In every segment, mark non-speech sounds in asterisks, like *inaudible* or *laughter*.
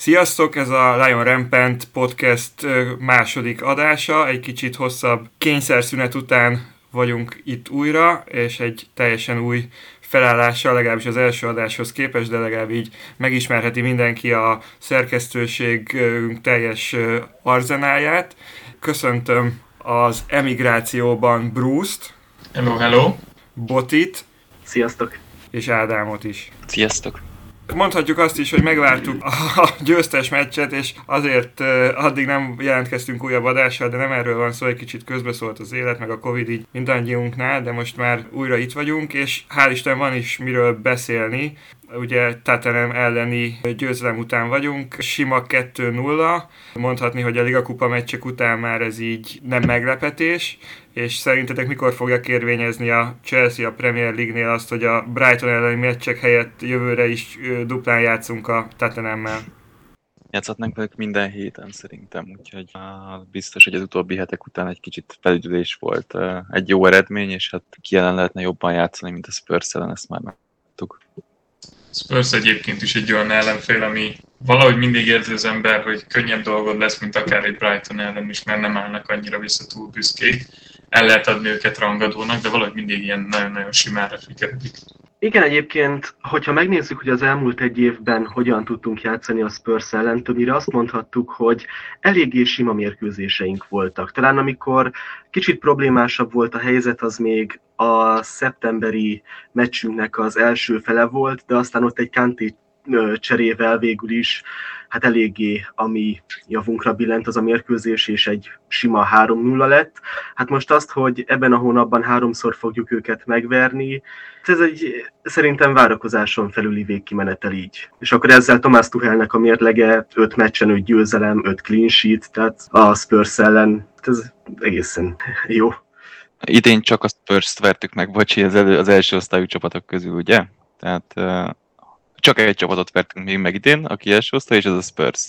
Sziasztok, ez a Lion Rampant podcast második adása, egy kicsit hosszabb kényszerszünet után vagyunk itt újra, és egy teljesen új felállással, legalábbis az első adáshoz képest, de legalább így megismerheti mindenki a szerkesztőség teljes arzenáját. Köszöntöm az emigrációban Bruce-t. Hello, hello. Botit. Sziasztok. És Ádámot is. Sziasztok. Mondhatjuk azt is, hogy megvártuk a győztes meccset, és azért addig nem jelentkeztünk újabb adással, de nem erről van szó, egy kicsit közbeszólt az élet, meg a Covid így mindannyiunknál, de most már újra itt vagyunk, és hál' Isten van is miről beszélni. Ugye Tatanem elleni győzelem után vagyunk, sima 2-0, mondhatni, hogy a Liga Kupa meccsek után már ez így nem meglepetés, és szerintetek mikor fogja kérvényezni a Chelsea a Premier League-nél azt, hogy a Brighton elleni meccsek helyett jövőre is duplán játszunk a Tottenhammel? Játszhatnánk velük minden héten szerintem, úgyhogy biztos, hogy az utóbbi hetek után egy kicsit felüdülés volt. Egy jó eredmény, és hát ki ellen lehetne jobban játszani, mint a Spurs ellen, ezt már. Spurs egyébként is egy olyan ellenfél, ami valahogy mindig érzi az ember, hogy könnyebb dolgod lesz, mint akár egy Brighton ellen is, mert nem állnak annyira vissza túl büszkék el lehet adni őket rangadónak, de valahogy mindig ilyen nagyon-nagyon simára sikeredik. Igen, egyébként, hogyha megnézzük, hogy az elmúlt egy évben hogyan tudtunk játszani a Spurs ellen, többnyire azt mondhattuk, hogy eléggé sima mérkőzéseink voltak. Talán amikor kicsit problémásabb volt a helyzet, az még a szeptemberi meccsünknek az első fele volt, de aztán ott egy Kanti cserével végül is hát eléggé, ami javunkra billent az a mérkőzés, és egy sima 3-0 lett. Hát most azt, hogy ebben a hónapban háromszor fogjuk őket megverni, ez egy szerintem várakozáson felüli végkimenetel így. És akkor ezzel Tomás Tuchelnek a mérlege 5 meccsen 5 győzelem, 5 clean sheet, tehát a Spurs ellen ez egészen jó. Idén csak a Spurs-t vertük meg, bocsi, az, elő, az első osztályú csapatok közül, ugye? Tehát csak egy csapatot vertünk még meg idén, aki első osztály, és ez a Spurs.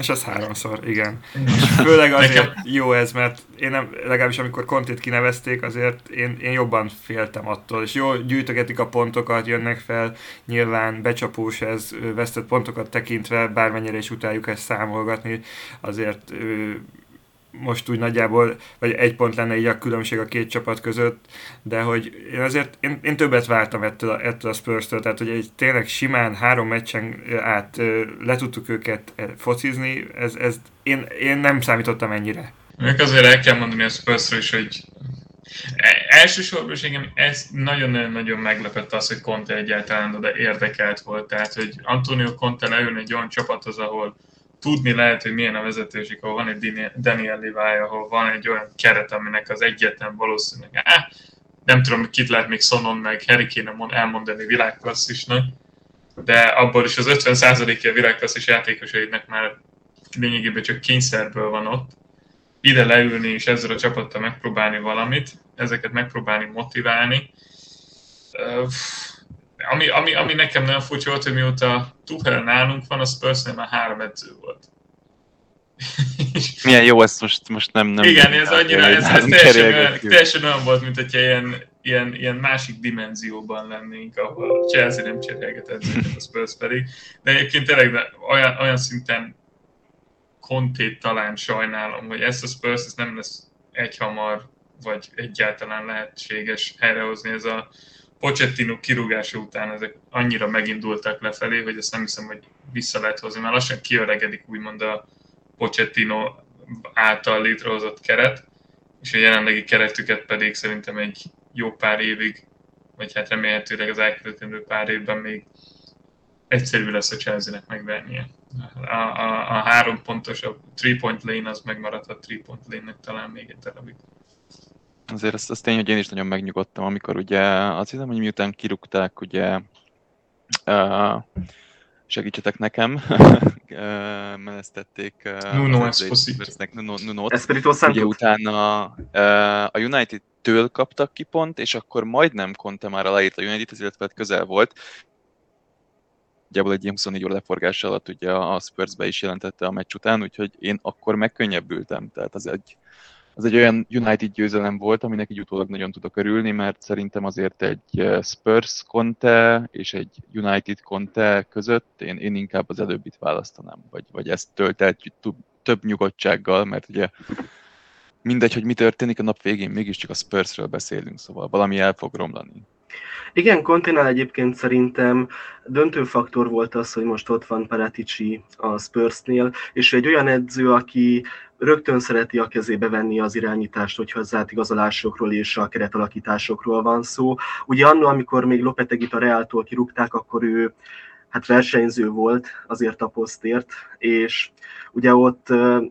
és ez háromszor, igen. És főleg azért jó ez, mert én nem, legalábbis amikor Kontét kinevezték, azért én, én jobban féltem attól, és jó, gyűjtögetik a pontokat, jönnek fel, nyilván becsapós ez, vesztett pontokat tekintve, bármennyire is utáljuk ezt számolgatni, azért most úgy nagyjából, vagy egy pont lenne így a különbség a két csapat között, de hogy én azért, én, én többet vártam ettől a, ettől a Spurs-től, tehát hogy egy tényleg simán három meccsen át le tudtuk őket focizni, ez, ez én, én nem számítottam ennyire. Még azért el kell mondani a spurs is, hogy e, elsősorban is engem ez nagyon-nagyon meglepett az, hogy Conte egyáltalán oda érdekelt volt. Tehát, hogy Antonio Conte leülni egy olyan csapathoz, ahol tudni lehet, hogy milyen a vezetőség, ahol van egy Daniel Levi, ahol van egy olyan keret, aminek az egyetlen valószínűleg, eh, nem tudom, kit lehet még Sonon meg Harry kéne elmondani világklasszisnak, de abból is az 50%-ja a világklasszis játékosainak már lényegében csak kényszerből van ott. Ide leülni és ezzel a csapattal megpróbálni valamit, ezeket megpróbálni motiválni. Ami, ami, ami nekem nem furcsa volt, hogy mióta Tuchel nálunk van, a Spursnél már három edző volt. *laughs* Milyen jó, ezt most, most nem... nem Igen, ez annyira, ez, ez teljesen, olyan, teljesen olyan volt, mint hogyha ilyen, ilyen, ilyen másik dimenzióban lennénk, ahol Chelsea nem cserélget edzőket, a Spurs pedig. De egyébként tényleg de olyan, olyan szinten kontét talán sajnálom, hogy ezt a Spurs ezt nem lesz egyhamar, vagy egyáltalán lehetséges helyrehozni. Ez a Pochettino kirúgása után ezek annyira megindultak lefelé, hogy ezt nem hiszem, hogy vissza lehet hozni. Már lassan kiöregedik úgymond a Pochettino által létrehozott keret, és a jelenlegi keretüket pedig szerintem egy jó pár évig, vagy hát remélhetőleg az elkövetkező pár évben még egyszerű lesz a Chelsea-nek megvernie. A, a, a három pontos, a three point lane az megmaradhat three point lane-nek talán még egy darabig azért az, az tény, hogy én is nagyon megnyugodtam, amikor ugye azt hiszem, hogy miután kirúgták, ugye uh, segítsetek nekem, *laughs* menesztették Nuno Esposito. Nuno, Nuno ugye utána a United-től kaptak ki pont, és akkor majdnem Conte már aláírt a United, illetve hát közel volt, nagyjából egy ilyen 24 óra leforgás alatt ugye a Spurs-be is jelentette a meccs után, úgyhogy én akkor megkönnyebbültem, tehát az egy az egy olyan United győzelem volt, aminek így utólag nagyon tudok örülni, mert szerintem azért egy Spurs Conte és egy United Conte között én, én inkább az előbbit választanám, vagy, vagy ezt tölt el több nyugodtsággal, mert ugye mindegy, hogy mi történik, a nap végén mégiscsak a Spursről beszélünk, szóval valami el fog romlani. Igen, Kontinál egyébként szerintem döntő faktor volt az, hogy most ott van Paratici a Spursnél, és egy olyan edző, aki rögtön szereti a kezébe venni az irányítást, hogyha az átigazolásokról és a keretalakításokról van szó. Ugye annó, amikor még Lopetegit a Reáltól kirúgták, akkor ő hát versenyző volt azért a posztért, és ugye ott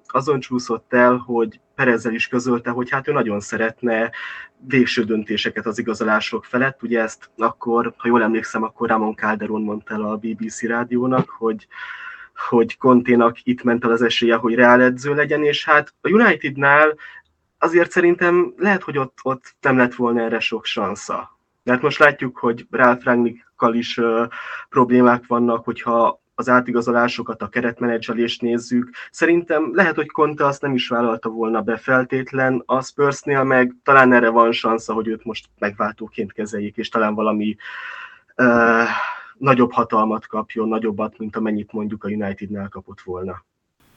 azon csúszott el, hogy Perezzel is közölte, hogy hát ő nagyon szeretne végső döntéseket az igazolások felett. Ugye ezt akkor, ha jól emlékszem, akkor Ramon Calderon mondta el a BBC rádiónak, hogy hogy Konténak itt ment el az esélye, hogy reál edző legyen, és hát a Unitednál azért szerintem lehet, hogy ott, ott nem lett volna erre sok sansza. Mert most látjuk, hogy Ralph Rangnickkal is problémák vannak, hogyha az átigazolásokat, a keretmenedzselést nézzük. Szerintem lehet, hogy Conte azt nem is vállalta volna be feltétlen a Spursnél, meg talán erre van sansza, hogy őt most megváltóként kezeljék, és talán valami uh, nagyobb hatalmat kapjon, nagyobbat, mint amennyit mondjuk a Unitednál kapott volna.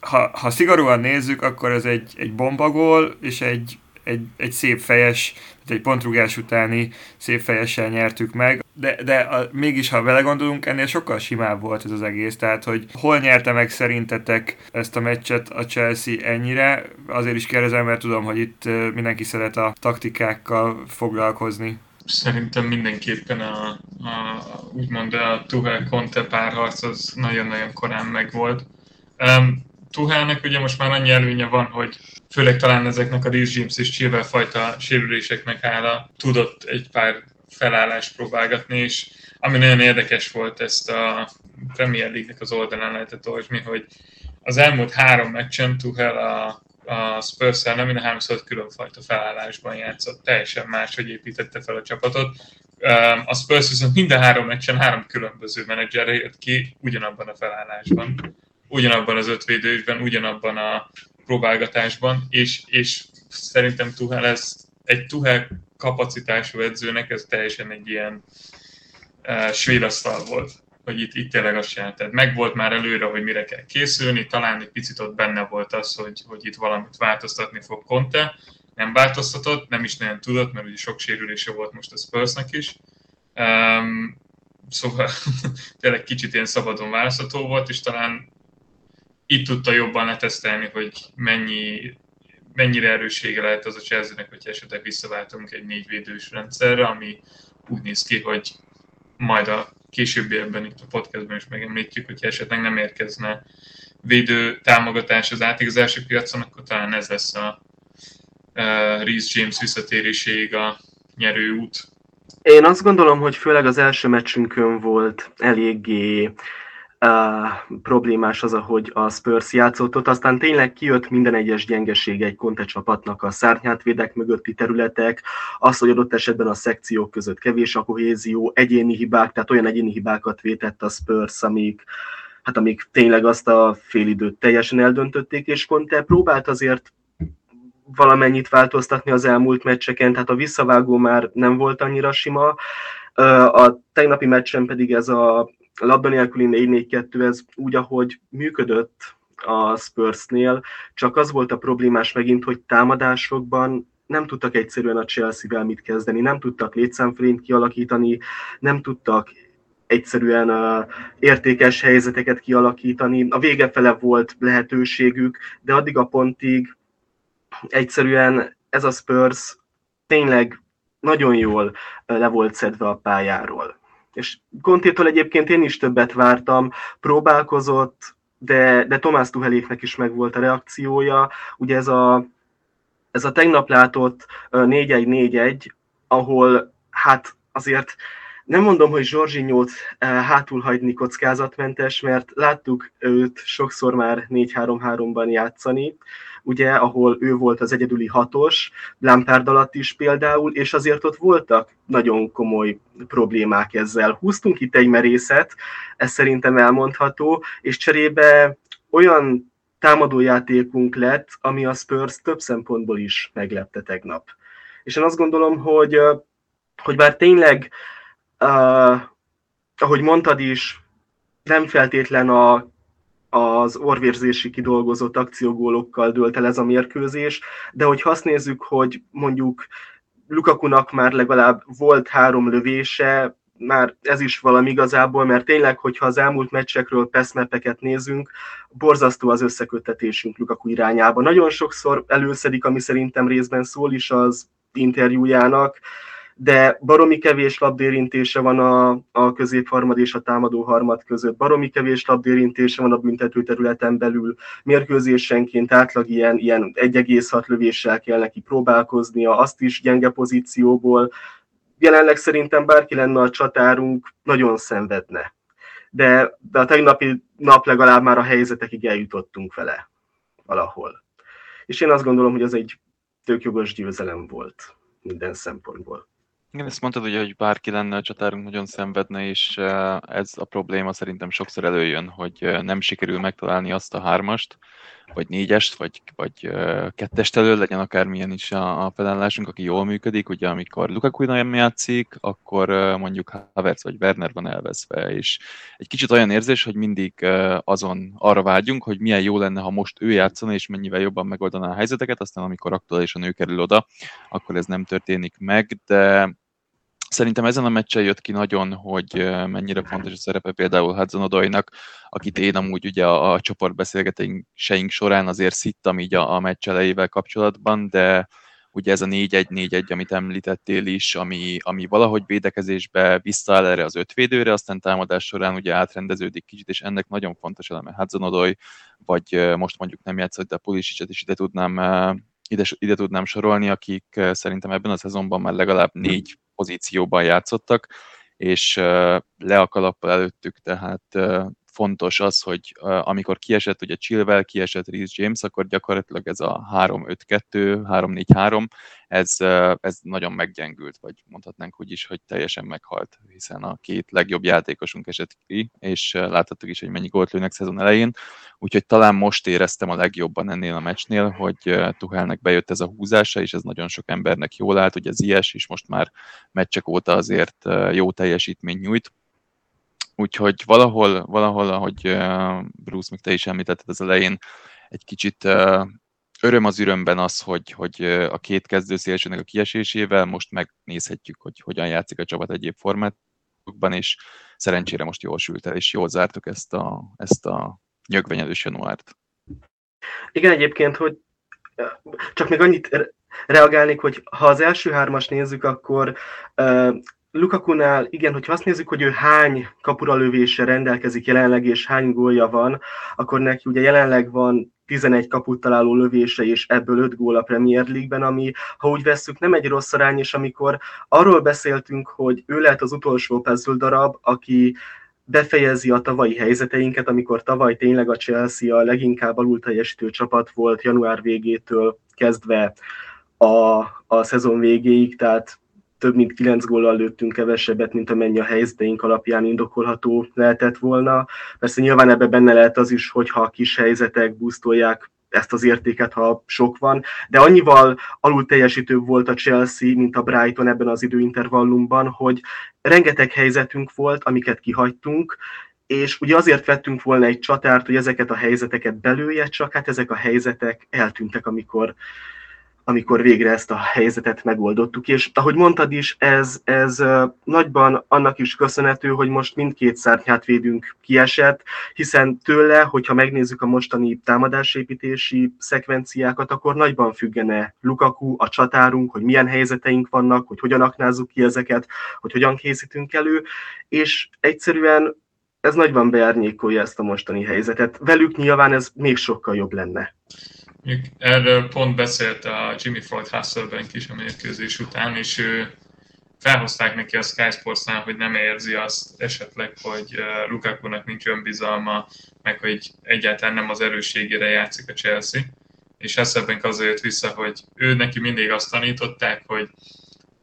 Ha, ha szigorúan nézzük, akkor ez egy, egy bombagól és egy egy, egy szép fejes, tehát egy pontrugás utáni szép fejessel nyertük meg, de, de a, mégis, ha vele gondolunk, ennél sokkal simább volt ez az egész, tehát hogy hol nyerte meg szerintetek ezt a meccset a Chelsea ennyire, azért is kérdezem, mert tudom, hogy itt mindenki szeret a taktikákkal foglalkozni. Szerintem mindenképpen a, a úgymond a Tuchel-Conte párharc az nagyon-nagyon korán megvolt. Um, Tuhelnek ugye most már annyi előnye van, hogy főleg talán ezeknek a Reece James és Chilwell fajta sérüléseknek hála tudott egy pár felállást próbálgatni, és ami nagyon érdekes volt ezt a Premier League-nek az oldalán lehetett olvasni, hogy az elmúlt három meccsen Tuchel a, a spurs nem minden háromszor különfajta felállásban játszott, teljesen máshogy építette fel a csapatot. A Spurs viszont minden három meccsen három különböző menedzserre jött ki ugyanabban a felállásban, ugyanabban az ötvédősben, ugyanabban a próbálgatásban, és, és szerintem Tuhel ez egy Tuhel kapacitású edzőnek ez teljesen egy ilyen uh, svéd volt, hogy itt, itt tényleg azt csinált. Tehát meg volt már előre, hogy mire kell készülni, talán egy picit ott benne volt az, hogy, hogy itt valamit változtatni fog Conte, nem változtatott, nem is nagyon tudott, mert ugye sok sérülése volt most a Spursnak is. Um, szóval *laughs* tényleg kicsit ilyen szabadon választható volt, és talán itt tudta jobban letesztelni, hogy mennyi, mennyire erőssége lehet az a chelsea hogyha esetleg visszaváltunk egy négyvédős rendszerre, ami úgy néz ki, hogy majd a későbbiekben itt a podcastban is megemlítjük, hogyha esetleg nem érkezne védő támogatás az átigazási piacon, akkor talán ez lesz a uh, Reece James visszatéréséig a nyerő út. Én azt gondolom, hogy főleg az első meccsünkön volt eléggé problémás az, ahogy a Spurs játszott ott, aztán tényleg kijött minden egyes gyengesége egy Conte csapatnak a szárnyátvédek mögötti területek, az, hogy adott esetben a szekciók között kevés a kohézió, egyéni hibák, tehát olyan egyéni hibákat vétett a Spurs, amik, hát amik tényleg azt a félidőt teljesen eldöntötték, és Conte próbált azért valamennyit változtatni az elmúlt meccseken, tehát a visszavágó már nem volt annyira sima. A tegnapi meccsen pedig ez a labda nélküli 4-4-2 ez úgy, ahogy működött a Spursnél, csak az volt a problémás megint, hogy támadásokban nem tudtak egyszerűen a Chelsea-vel mit kezdeni, nem tudtak létszámfrényt kialakítani, nem tudtak egyszerűen uh, értékes helyzeteket kialakítani. A vége fele volt lehetőségük, de addig a pontig egyszerűen ez a Spurs tényleg nagyon jól le volt szedve a pályáról és Contétól egyébként én is többet vártam, próbálkozott, de, de Tomás Tuheléknek is megvolt a reakciója. Ugye ez a, ez a tegnap látott 4-1-4-1, ahol hát azért nem mondom, hogy Zsorzsinyót hátul hagyni kockázatmentes, mert láttuk őt sokszor már 4-3-3-ban játszani, ugye, ahol ő volt az egyedüli hatos, Lampard alatt is például, és azért ott voltak nagyon komoly problémák ezzel. Húztunk itt egy merészet, ez szerintem elmondható, és cserébe olyan támadójátékunk lett, ami a Spurs több szempontból is meglepte tegnap. És én azt gondolom, hogy, hogy bár tényleg, ahogy mondtad is, nem feltétlen a, az orvérzési kidolgozott akciógólokkal dőlt el ez a mérkőzés, de hogy azt nézzük, hogy mondjuk Lukakunak már legalább volt három lövése, már ez is valami igazából, mert tényleg, hogyha az elmúlt meccsekről peszmepeket nézünk, borzasztó az összeköttetésünk Lukaku irányába. Nagyon sokszor előszedik, ami szerintem részben szól is az interjújának, de baromi kevés labdérintése van a, a középharmad és a támadó harmad között, baromi kevés labdérintése van a büntető területen belül, mérkőzésenként átlag ilyen, ilyen 1,6 lövéssel kell neki próbálkoznia, azt is gyenge pozícióból, jelenleg szerintem bárki lenne a csatárunk, nagyon szenvedne. De, de a tegnapi nap legalább már a helyzetekig eljutottunk vele valahol. És én azt gondolom, hogy az egy tök jogos győzelem volt minden szempontból. Igen, ezt mondtad, ugye, hogy bárki lenne a csatárunk, nagyon szenvedne, és eh, ez a probléma szerintem sokszor előjön, hogy eh, nem sikerül megtalálni azt a hármast, vagy négyest, vagy, vagy kettest elő, legyen akármilyen is a, a felállásunk, aki jól működik. Ugye amikor Lukaku nem játszik, akkor mondjuk Havertz vagy Werner van elveszve, és egy kicsit olyan érzés, hogy mindig azon arra vágyunk, hogy milyen jó lenne, ha most ő játszana, és mennyivel jobban megoldaná a helyzeteket, aztán amikor aktuálisan ő kerül oda, akkor ez nem történik meg, de Szerintem ezen a meccsen jött ki nagyon, hogy mennyire fontos a szerepe például Hudson Odoynak, akit én amúgy ugye a, a csoportbeszélgetéseink során azért szittam így a, a meccs elejével kapcsolatban, de ugye ez a 4-1-4-1, amit említettél is, ami, ami valahogy védekezésbe visszaáll erre az ötvédőre, aztán támadás során ugye átrendeződik kicsit, és ennek nagyon fontos eleme Hudson Odoy, vagy most mondjuk nem játszott, de Pulisicet is ide tudnám ide, ide tudnám sorolni, akik szerintem ebben a szezonban már legalább négy pozícióban játszottak, és le a kalappal előttük, tehát fontos az, hogy amikor kiesett ugye Chilwell, kiesett Reece James, akkor gyakorlatilag ez a 3-5-2, 3-4-3, ez, ez nagyon meggyengült, vagy mondhatnánk úgy is, hogy teljesen meghalt, hiszen a két legjobb játékosunk esett ki, és láthattuk is, hogy mennyi gólt lőnek szezon elején, úgyhogy talán most éreztem a legjobban ennél a meccsnél, hogy Tuhelnek bejött ez a húzása, és ez nagyon sok embernek jól állt, ugye Zies is most már meccsek óta azért jó teljesítmény nyújt, Úgyhogy valahol, valahol, ahogy Bruce, még te is említetted az elején, egy kicsit öröm az örömben az, hogy, hogy a két kezdő szélsőnek a kiesésével most megnézhetjük, hogy hogyan játszik a csapat egyéb formátokban, és szerencsére most jól sült el, és jól zártuk ezt a, ezt a nyögvenyelős januárt. Igen, egyébként, hogy csak még annyit reagálnék, hogy ha az első hármas nézzük, akkor Lukakunál, igen, hogyha azt nézzük, hogy ő hány kapura rendelkezik jelenleg, és hány gólja van, akkor neki ugye jelenleg van 11 kaput találó lövése, és ebből 5 gól a Premier League-ben, ami, ha úgy vesszük, nem egy rossz arány, és amikor arról beszéltünk, hogy ő lehet az utolsó puzzle darab, aki befejezi a tavalyi helyzeteinket, amikor tavaly tényleg a Chelsea a leginkább alul teljesítő csapat volt január végétől kezdve a, a szezon végéig, tehát több mint 9 góllal lőttünk kevesebbet, mint amennyi a helyzeteink alapján indokolható lehetett volna. Persze nyilván ebbe benne lehet az is, hogyha a kis helyzetek busztolják ezt az értéket, ha sok van, de annyival alul teljesítőbb volt a Chelsea, mint a Brighton ebben az időintervallumban, hogy rengeteg helyzetünk volt, amiket kihagytunk, és ugye azért vettünk volna egy csatárt, hogy ezeket a helyzeteket belője, csak hát ezek a helyzetek eltűntek, amikor amikor végre ezt a helyzetet megoldottuk. És ahogy mondtad is, ez, ez nagyban annak is köszönhető, hogy most mindkét szárnyhátvédünk kiesett, hiszen tőle, hogyha megnézzük a mostani támadásépítési szekvenciákat, akkor nagyban függene Lukaku, a csatárunk, hogy milyen helyzeteink vannak, hogy hogyan aknázzuk ki ezeket, hogy hogyan készítünk elő, és egyszerűen ez nagyban beárnyékolja ezt a mostani helyzetet. Velük nyilván ez még sokkal jobb lenne. Erről pont beszélt a Jimmy Floyd Hasselbank is a mérkőzés után, és ő felhozták neki a Sky Sportsnál, hogy nem érzi azt esetleg, hogy Lukaku-nak nincs önbizalma, meg hogy egyáltalán nem az erősségére játszik a Chelsea. És Hasselbank azért jött vissza, hogy ő neki mindig azt tanították, hogy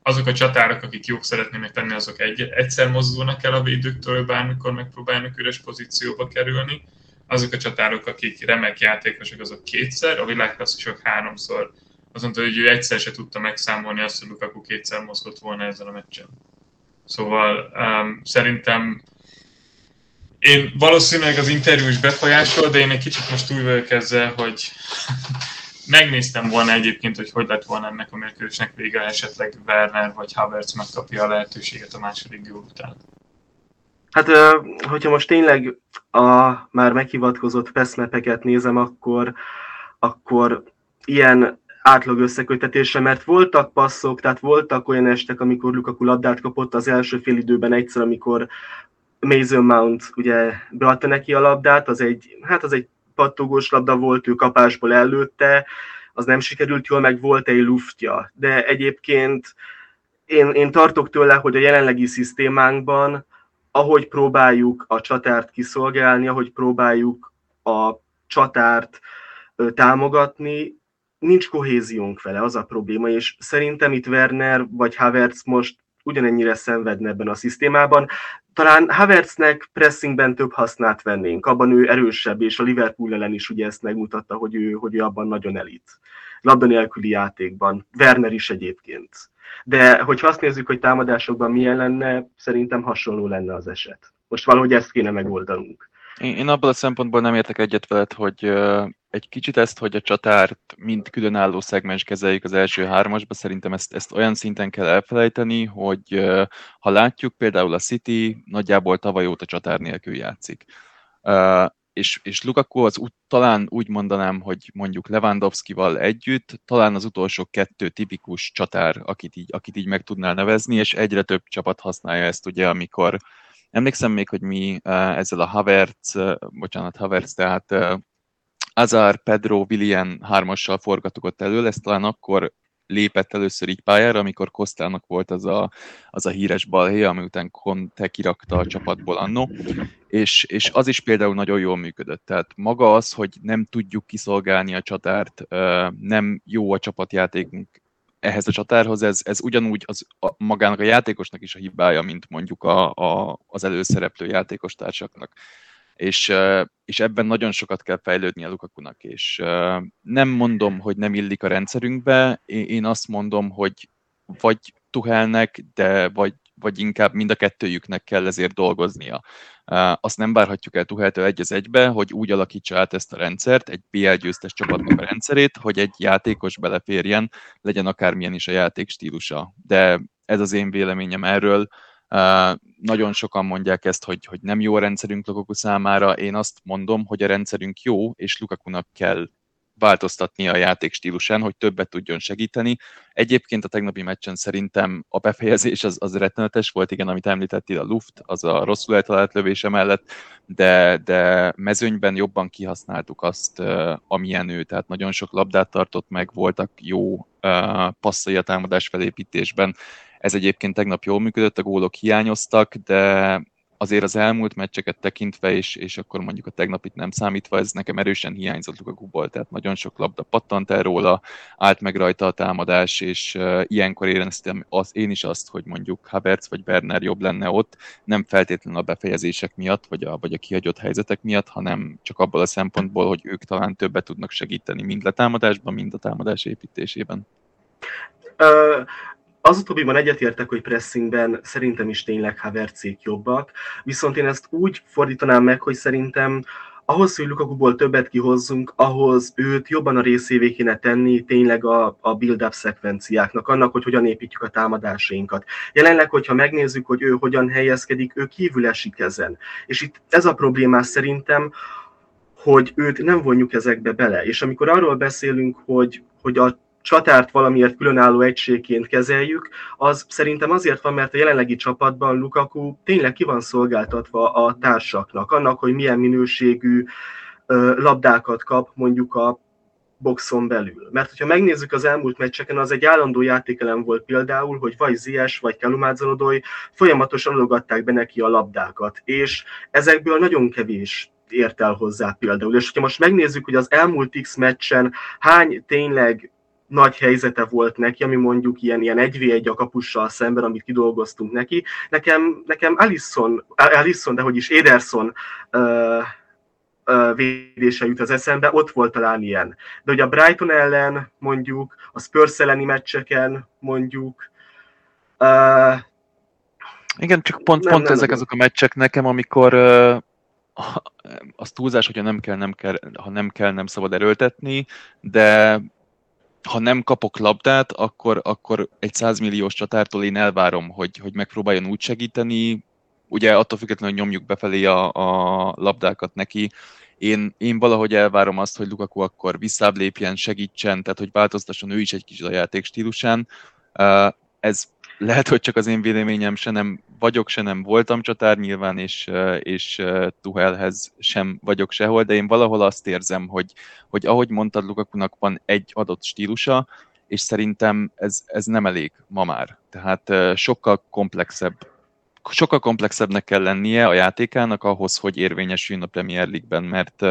azok a csatárok, akik jók szeretnének tenni, azok egy, egyszer mozdulnak el a védőktől, bármikor megpróbálnak üres pozícióba kerülni, azok a csatárok, akik remek játékosok, azok kétszer, a világklasszisok háromszor. Azt mondta, hogy ő egyszer se tudta megszámolni azt, hogy Lukaku kétszer mozgott volna ezen a meccsen. Szóval um, szerintem én valószínűleg az interjú is befolyásol, de én egy kicsit most úgy vagyok ezzel, hogy *laughs* megnéztem volna egyébként, hogy hogy lett volna ennek a mérkőzésnek vége, esetleg Werner vagy Havertz megkapja a lehetőséget a második gól után. Hát, hogyha most tényleg a már meghivatkozott feszmepeket nézem, akkor, akkor ilyen átlag összekötetésre, mert voltak passzok, tehát voltak olyan estek, amikor Lukaku labdát kapott az első fél időben egyszer, amikor Mason Mount ugye beadta neki a labdát, az egy, hát az egy pattogós labda volt, ő kapásból előtte, az nem sikerült jól, meg volt egy luftja. De egyébként én, én tartok tőle, hogy a jelenlegi szisztémánkban, ahogy próbáljuk a csatárt kiszolgálni, ahogy próbáljuk a csatárt támogatni, nincs kohéziónk vele, az a probléma, és szerintem itt Werner vagy Havertz most ugyanennyire szenvedne ebben a szisztémában. Talán Havertznek pressingben több hasznát vennénk, abban ő erősebb, és a Liverpool ellen is ugye ezt megmutatta, hogy ő, hogy ő abban nagyon elit. Labda nélküli játékban, Werner is egyébként. De hogyha azt nézzük, hogy támadásokban milyen lenne, szerintem hasonló lenne az eset. Most valahogy ezt kéne megoldanunk. Én, én abban a szempontból nem értek egyet veled, hogy egy kicsit ezt, hogy a csatárt mind különálló szegmens kezeljük az első hármasba, szerintem ezt, ezt olyan szinten kell elfelejteni, hogy ha látjuk például a City nagyjából tavaly óta csatár nélkül játszik. És, és Lukaku az úgy, talán úgy mondanám, hogy mondjuk Lewandowski-val együtt, talán az utolsó kettő tipikus csatár, akit így, akit így meg tudnál nevezni, és egyre több csapat használja ezt ugye, amikor Emlékszem még, hogy mi ezzel a Havertz, bocsánat, Havertz, tehát Azar, Pedro, Willian hármassal forgatok ott elő, ez talán akkor lépett először így pályára, amikor Kostának volt az a, az a híres balhé, ami után Conte kirakta a csapatból annó, és, és az is például nagyon jól működött. Tehát maga az, hogy nem tudjuk kiszolgálni a csatárt, nem jó a csapatjátékunk ehhez a csatárhoz, ez, ez ugyanúgy az, a, magának a játékosnak is a hibája, mint mondjuk a, a, az előszereplő játékos társaknak és, és ebben nagyon sokat kell fejlődni a Lukakunak, és nem mondom, hogy nem illik a rendszerünkbe, én azt mondom, hogy vagy Tuhelnek, de vagy, vagy inkább mind a kettőjüknek kell ezért dolgoznia. Azt nem várhatjuk el Tuheltől egy az egybe, hogy úgy alakítsa át ezt a rendszert, egy BL győztes csapatnak a rendszerét, hogy egy játékos beleférjen, legyen akármilyen is a játék stílusa. De ez az én véleményem erről nagyon sokan mondják ezt, hogy, hogy nem jó a rendszerünk Lukaku számára. Én azt mondom, hogy a rendszerünk jó, és Lukakunak kell változtatni a játék stílusán, hogy többet tudjon segíteni. Egyébként a tegnapi meccsen szerintem a befejezés az, az rettenetes volt, igen, amit említettél, a luft, az a rosszul eltalált lövése mellett, de, de mezőnyben jobban kihasználtuk azt, amilyen ő, tehát nagyon sok labdát tartott meg, voltak jó passzai a támadás felépítésben, ez egyébként tegnap jól működött, a gólok hiányoztak, de azért az elmúlt meccseket tekintve, és, és akkor mondjuk a tegnapit nem számítva, ez nekem erősen hiányzott Lukakuból, tehát nagyon sok labda pattant el róla, állt meg rajta a támadás, és uh, ilyenkor éreztem az, én is azt, hogy mondjuk Havertz vagy Werner jobb lenne ott, nem feltétlenül a befejezések miatt, vagy a, vagy a kihagyott helyzetek miatt, hanem csak abból a szempontból, hogy ők talán többet tudnak segíteni mind a támadásban, mind a támadás építésében. Uh, az utóbbiban egyetértek, hogy pressingben szerintem is tényleg Havertzék jobbak, viszont én ezt úgy fordítanám meg, hogy szerintem ahhoz, hogy Lukakuból többet kihozzunk, ahhoz őt jobban a részévé kéne tenni tényleg a, a build-up szekvenciáknak, annak, hogy hogyan építjük a támadásainkat. Jelenleg, hogyha megnézzük, hogy ő hogyan helyezkedik, ő kívül esik ezen. És itt ez a problémás szerintem, hogy őt nem vonjuk ezekbe bele. És amikor arról beszélünk, hogy, hogy a csatárt valamiért különálló egységként kezeljük, az szerintem azért van, mert a jelenlegi csapatban Lukaku tényleg ki van szolgáltatva a társaknak, annak, hogy milyen minőségű labdákat kap mondjuk a boxon belül. Mert hogyha megnézzük az elmúlt meccseken, az egy állandó játékelem volt például, hogy vagy Zies, vagy Kelumázanodoly folyamatosan adogatták be neki a labdákat, és ezekből nagyon kevés ért el hozzá például. És hogyha most megnézzük, hogy az elmúlt X meccsen hány tényleg nagy helyzete volt neki, ami mondjuk ilyen, ilyen 1v1 a kapussal szemben, amit kidolgoztunk neki. Nekem, nekem Alisson, Alisson de hogy is Ederson uh, védése jut az eszembe, ott volt talán ilyen. De hogy a Brighton ellen mondjuk, a Spurs elleni meccseken mondjuk, uh, igen, csak pont, nem, pont nem, ezek nem. azok a meccsek nekem, amikor uh, az túlzás, hogyha nem kell, nem kell, ha nem kell, nem szabad erőltetni, de ha nem kapok labdát, akkor, akkor egy 100 milliós csatártól én elvárom, hogy, hogy megpróbáljon úgy segíteni, ugye attól függetlenül, hogy nyomjuk befelé a, a labdákat neki, én, én valahogy elvárom azt, hogy Lukaku akkor visszább lépjen, segítsen, tehát hogy változtasson ő is egy kicsit a játék stílusán. Ez lehet, hogy csak az én véleményem, se nem vagyok, se nem voltam csatár nyilván, és, és Tuhelhez sem vagyok sehol, de én valahol azt érzem, hogy, hogy ahogy mondtad, Lukakunak van egy adott stílusa, és szerintem ez, ez nem elég ma már. Tehát sokkal komplexebb sokkal komplexebbnek kell lennie a játékának ahhoz, hogy érvényesüljön a Premier League-ben, mert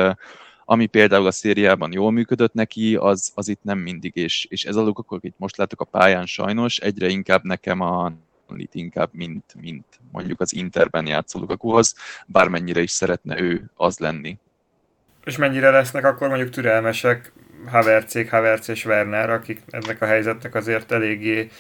ami például a szériában jól működött neki, az, az itt nem mindig, és, és ez a Lukaku, akit most látok a pályán sajnos, egyre inkább nekem a itt inkább, mint, mint mondjuk az Interben játszó Lukakuhoz, bármennyire is szeretne ő az lenni. És mennyire lesznek akkor mondjuk türelmesek Havercék, Haverc és Werner, akik ennek a helyzetnek azért eléggé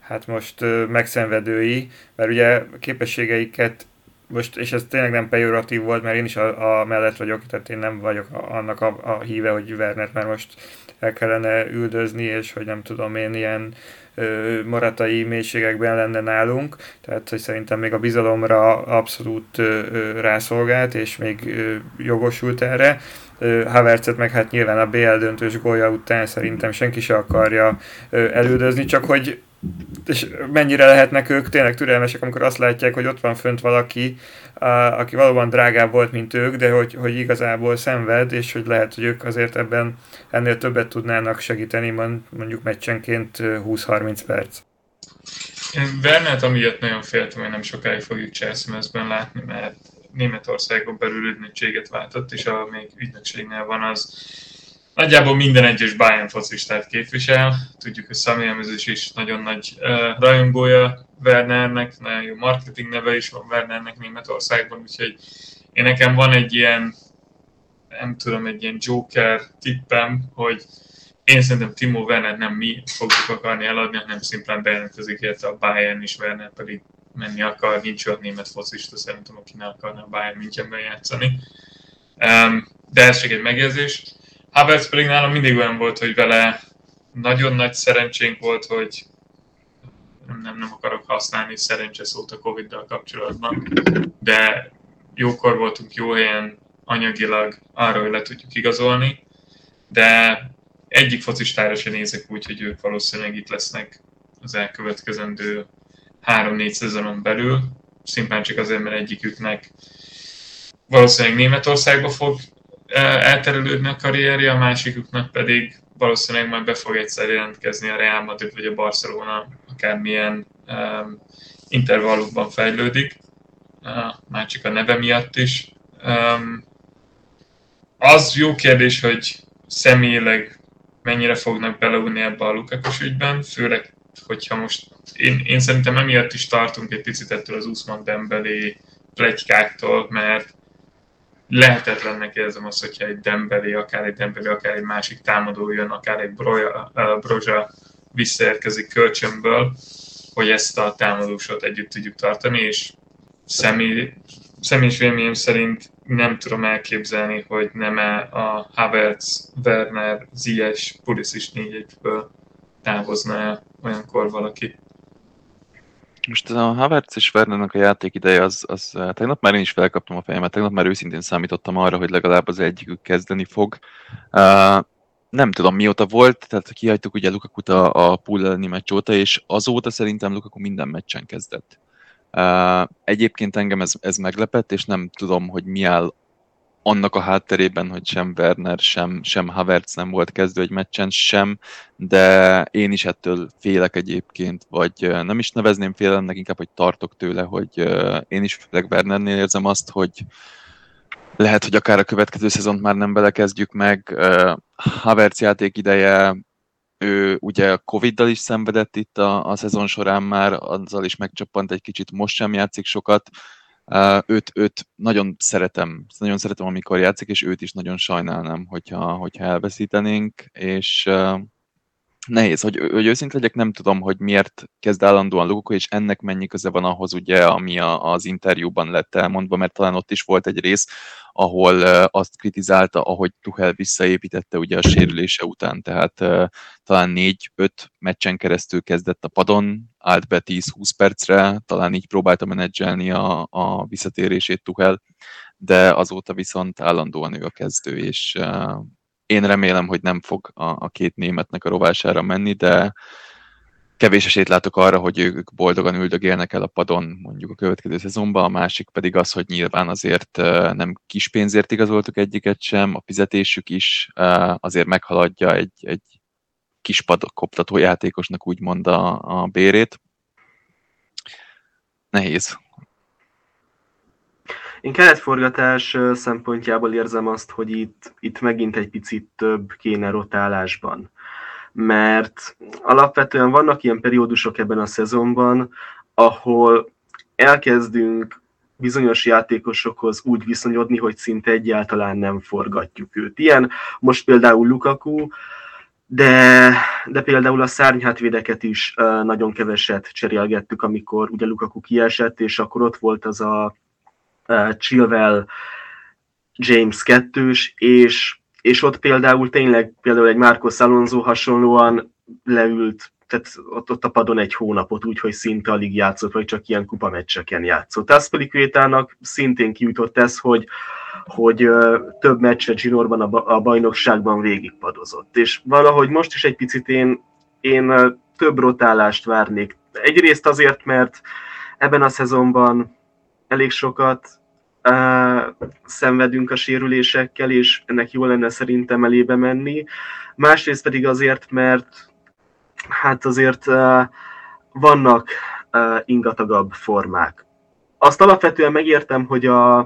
hát most megszenvedői, mert ugye képességeiket most, és ez tényleg nem pejoratív volt, mert én is a, a mellett vagyok, tehát én nem vagyok a, annak a, a híve, hogy Werner már most el kellene üldözni, és hogy nem tudom én ilyen ö, maratai mélységekben lenne nálunk, tehát hogy szerintem még a bizalomra abszolút ö, rászolgált, és még ö, jogosult erre. Havertzet meg hát nyilván a BL döntős gólya után szerintem senki se akarja elüldözni, csak hogy és mennyire lehetnek ők tényleg türelmesek, amikor azt látják, hogy ott van fönt valaki, aki valóban drágább volt, mint ők, de hogy, hogy igazából szenved, és hogy lehet, hogy ők azért ebben ennél többet tudnának segíteni, mondjuk meccsenként 20-30 perc. Én Bernát amiatt nagyon féltem, hogy nem sokáig fogjuk Chelsea látni, mert Németországon belül ügynökséget váltott, és a még ügynökségnél van az nagyjából minden egyes Bayern focistát képvisel. Tudjuk, hogy Samuel is nagyon nagy uh, rajongója Wernernek, nagyon jó marketing neve is van Wernernek Németországban, úgyhogy én nekem van egy ilyen, nem tudom, egy ilyen Joker tippem, hogy én szerintem Timo Werner nem mi fogjuk akarni eladni, hanem szimplán bejelentkezik érte a Bayern is, Werner pedig menni akar, nincs olyan német focista szerintem, aki ne akarna a Bayern Münchenben játszani. Um, de ez csak egy megjegyzés. Havertz pedig nálam mindig olyan volt, hogy vele nagyon nagy szerencsénk volt, hogy nem, nem, nem akarok használni szerencse szót a Covid-dal kapcsolatban, de jókor voltunk jó helyen anyagilag arra, hogy le tudjuk igazolni, de egyik focistára sem nézek úgy, hogy ők valószínűleg itt lesznek az elkövetkezendő három-négy szezonon belül, szimplán csak azért, mert egyiküknek valószínűleg Németországba fog elterülődni a karrierje, a másikuknak pedig valószínűleg majd be fog egyszer jelentkezni a Real Madrid vagy a Barcelona, akármilyen um, intervallumban fejlődik, uh, már csak a neve miatt is. Um, az jó kérdés, hogy személyileg mennyire fognak beleúni ebbe a Lukakus ügyben, főleg, hogyha most én, én szerintem emiatt is tartunk egy picit ettől az Usman Dembeli plegykáktól, mert lehetetlennek érzem azt, hogyha egy Dembeli, akár egy Dembeli, akár egy másik támadó jön, akár egy Broja, uh, Broja visszaérkezik kölcsönből, hogy ezt a támadósot együtt tudjuk tartani, és személy, személyes véleményem szerint nem tudom elképzelni, hogy nem -e a Havertz, Werner, Ziyech, Pulisic négy távozna el olyankor valaki. Most a Havertz és Wernernek a játék ideje az, az, tegnap már én is felkaptam a fejemet, tegnap már őszintén számítottam arra, hogy legalább az egyikük kezdeni fog. Uh, nem tudom mióta volt, tehát kihagytuk ugye Lukaku a, a pool elleni meccs óta, és azóta szerintem Lukaku minden meccsen kezdett. Uh, egyébként engem ez, ez meglepett, és nem tudom, hogy mi áll annak a hátterében, hogy sem Werner, sem, sem Havertz nem volt kezdő egy meccsen sem, de én is ettől félek egyébként, vagy nem is nevezném félelemnek, inkább, hogy tartok tőle, hogy én is főleg Wernernél érzem azt, hogy lehet, hogy akár a következő szezont már nem belekezdjük meg. Havertz játék ideje, ő ugye Covid-dal is szenvedett itt a, a szezon során már, azzal is megcsappant egy kicsit, most sem játszik sokat, Uh, őt, őt nagyon szeretem, nagyon szeretem, amikor játszik, és őt is nagyon sajnálnám, hogyha, hogyha elveszítenénk, és nehéz, hogy, hogy őszint legyek, nem tudom, hogy miért kezd állandóan Lukaku, és ennek mennyi köze van ahhoz, ugye, ami a, az interjúban lett elmondva, mert talán ott is volt egy rész, ahol uh, azt kritizálta, ahogy Tuchel visszaépítette ugye a sérülése után, tehát uh, talán 4-5 meccsen keresztül kezdett a padon, állt be 10-20 percre, talán így próbálta menedzselni a, a visszatérését Tuchel, de azóta viszont állandóan ő a kezdő, és uh, én remélem, hogy nem fog a, a két németnek a rovására menni, de kevés esélyt látok arra, hogy ők boldogan üldögélnek el a padon mondjuk a következő szezonban, a másik pedig az, hogy nyilván azért nem kis pénzért igazoltuk egyiket sem, a fizetésük is azért meghaladja egy, egy kis koptató játékosnak úgymond a, a bérét. Nehéz. Én keretforgatás szempontjából érzem azt, hogy itt, itt megint egy picit több kéne rotálásban. Mert alapvetően vannak ilyen periódusok ebben a szezonban, ahol elkezdünk bizonyos játékosokhoz úgy viszonyodni, hogy szinte egyáltalán nem forgatjuk őt. Ilyen most például Lukaku, de, de például a szárnyhátvédeket is nagyon keveset cserélgettük, amikor ugye Lukaku kiesett, és akkor ott volt az a Chilwell James 2 és, és ott például tényleg például egy Marcos Alonso hasonlóan leült, tehát ott, ott a padon egy hónapot úgy, hogy szinte alig játszott, vagy csak ilyen kupameccseken játszott. Aspilicuétának szintén kiütött ez, hogy, hogy több meccse Ginorban a, a bajnokságban végigpadozott. És valahogy most is egy picit én, én több rotálást várnék. Egyrészt azért, mert ebben a szezonban elég sokat uh, szenvedünk a sérülésekkel, és ennek jó lenne szerintem elébe menni. Másrészt pedig azért, mert hát azért uh, vannak uh, ingatagabb formák. Azt alapvetően megértem, hogy a,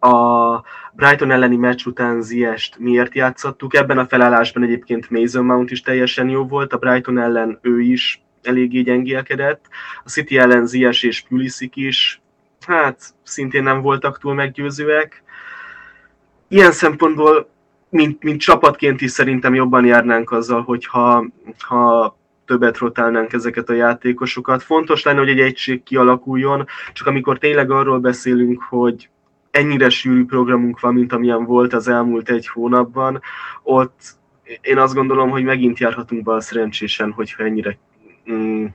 a Brighton elleni meccs után Ziest miért játszottuk. Ebben a felállásban egyébként Mason Mount is teljesen jó volt, a Brighton ellen ő is eléggé gyengélkedett. A City ellen Zies és Pulisic is hát szintén nem voltak túl meggyőzőek. Ilyen szempontból, mint, mint csapatként is szerintem jobban járnánk azzal, hogyha ha többet rotálnánk ezeket a játékosokat. Fontos lenne, hogy egy egység kialakuljon, csak amikor tényleg arról beszélünk, hogy ennyire sűrű programunk van, mint amilyen volt az elmúlt egy hónapban, ott én azt gondolom, hogy megint járhatunk bal szerencsésen, hogyha ennyire mm,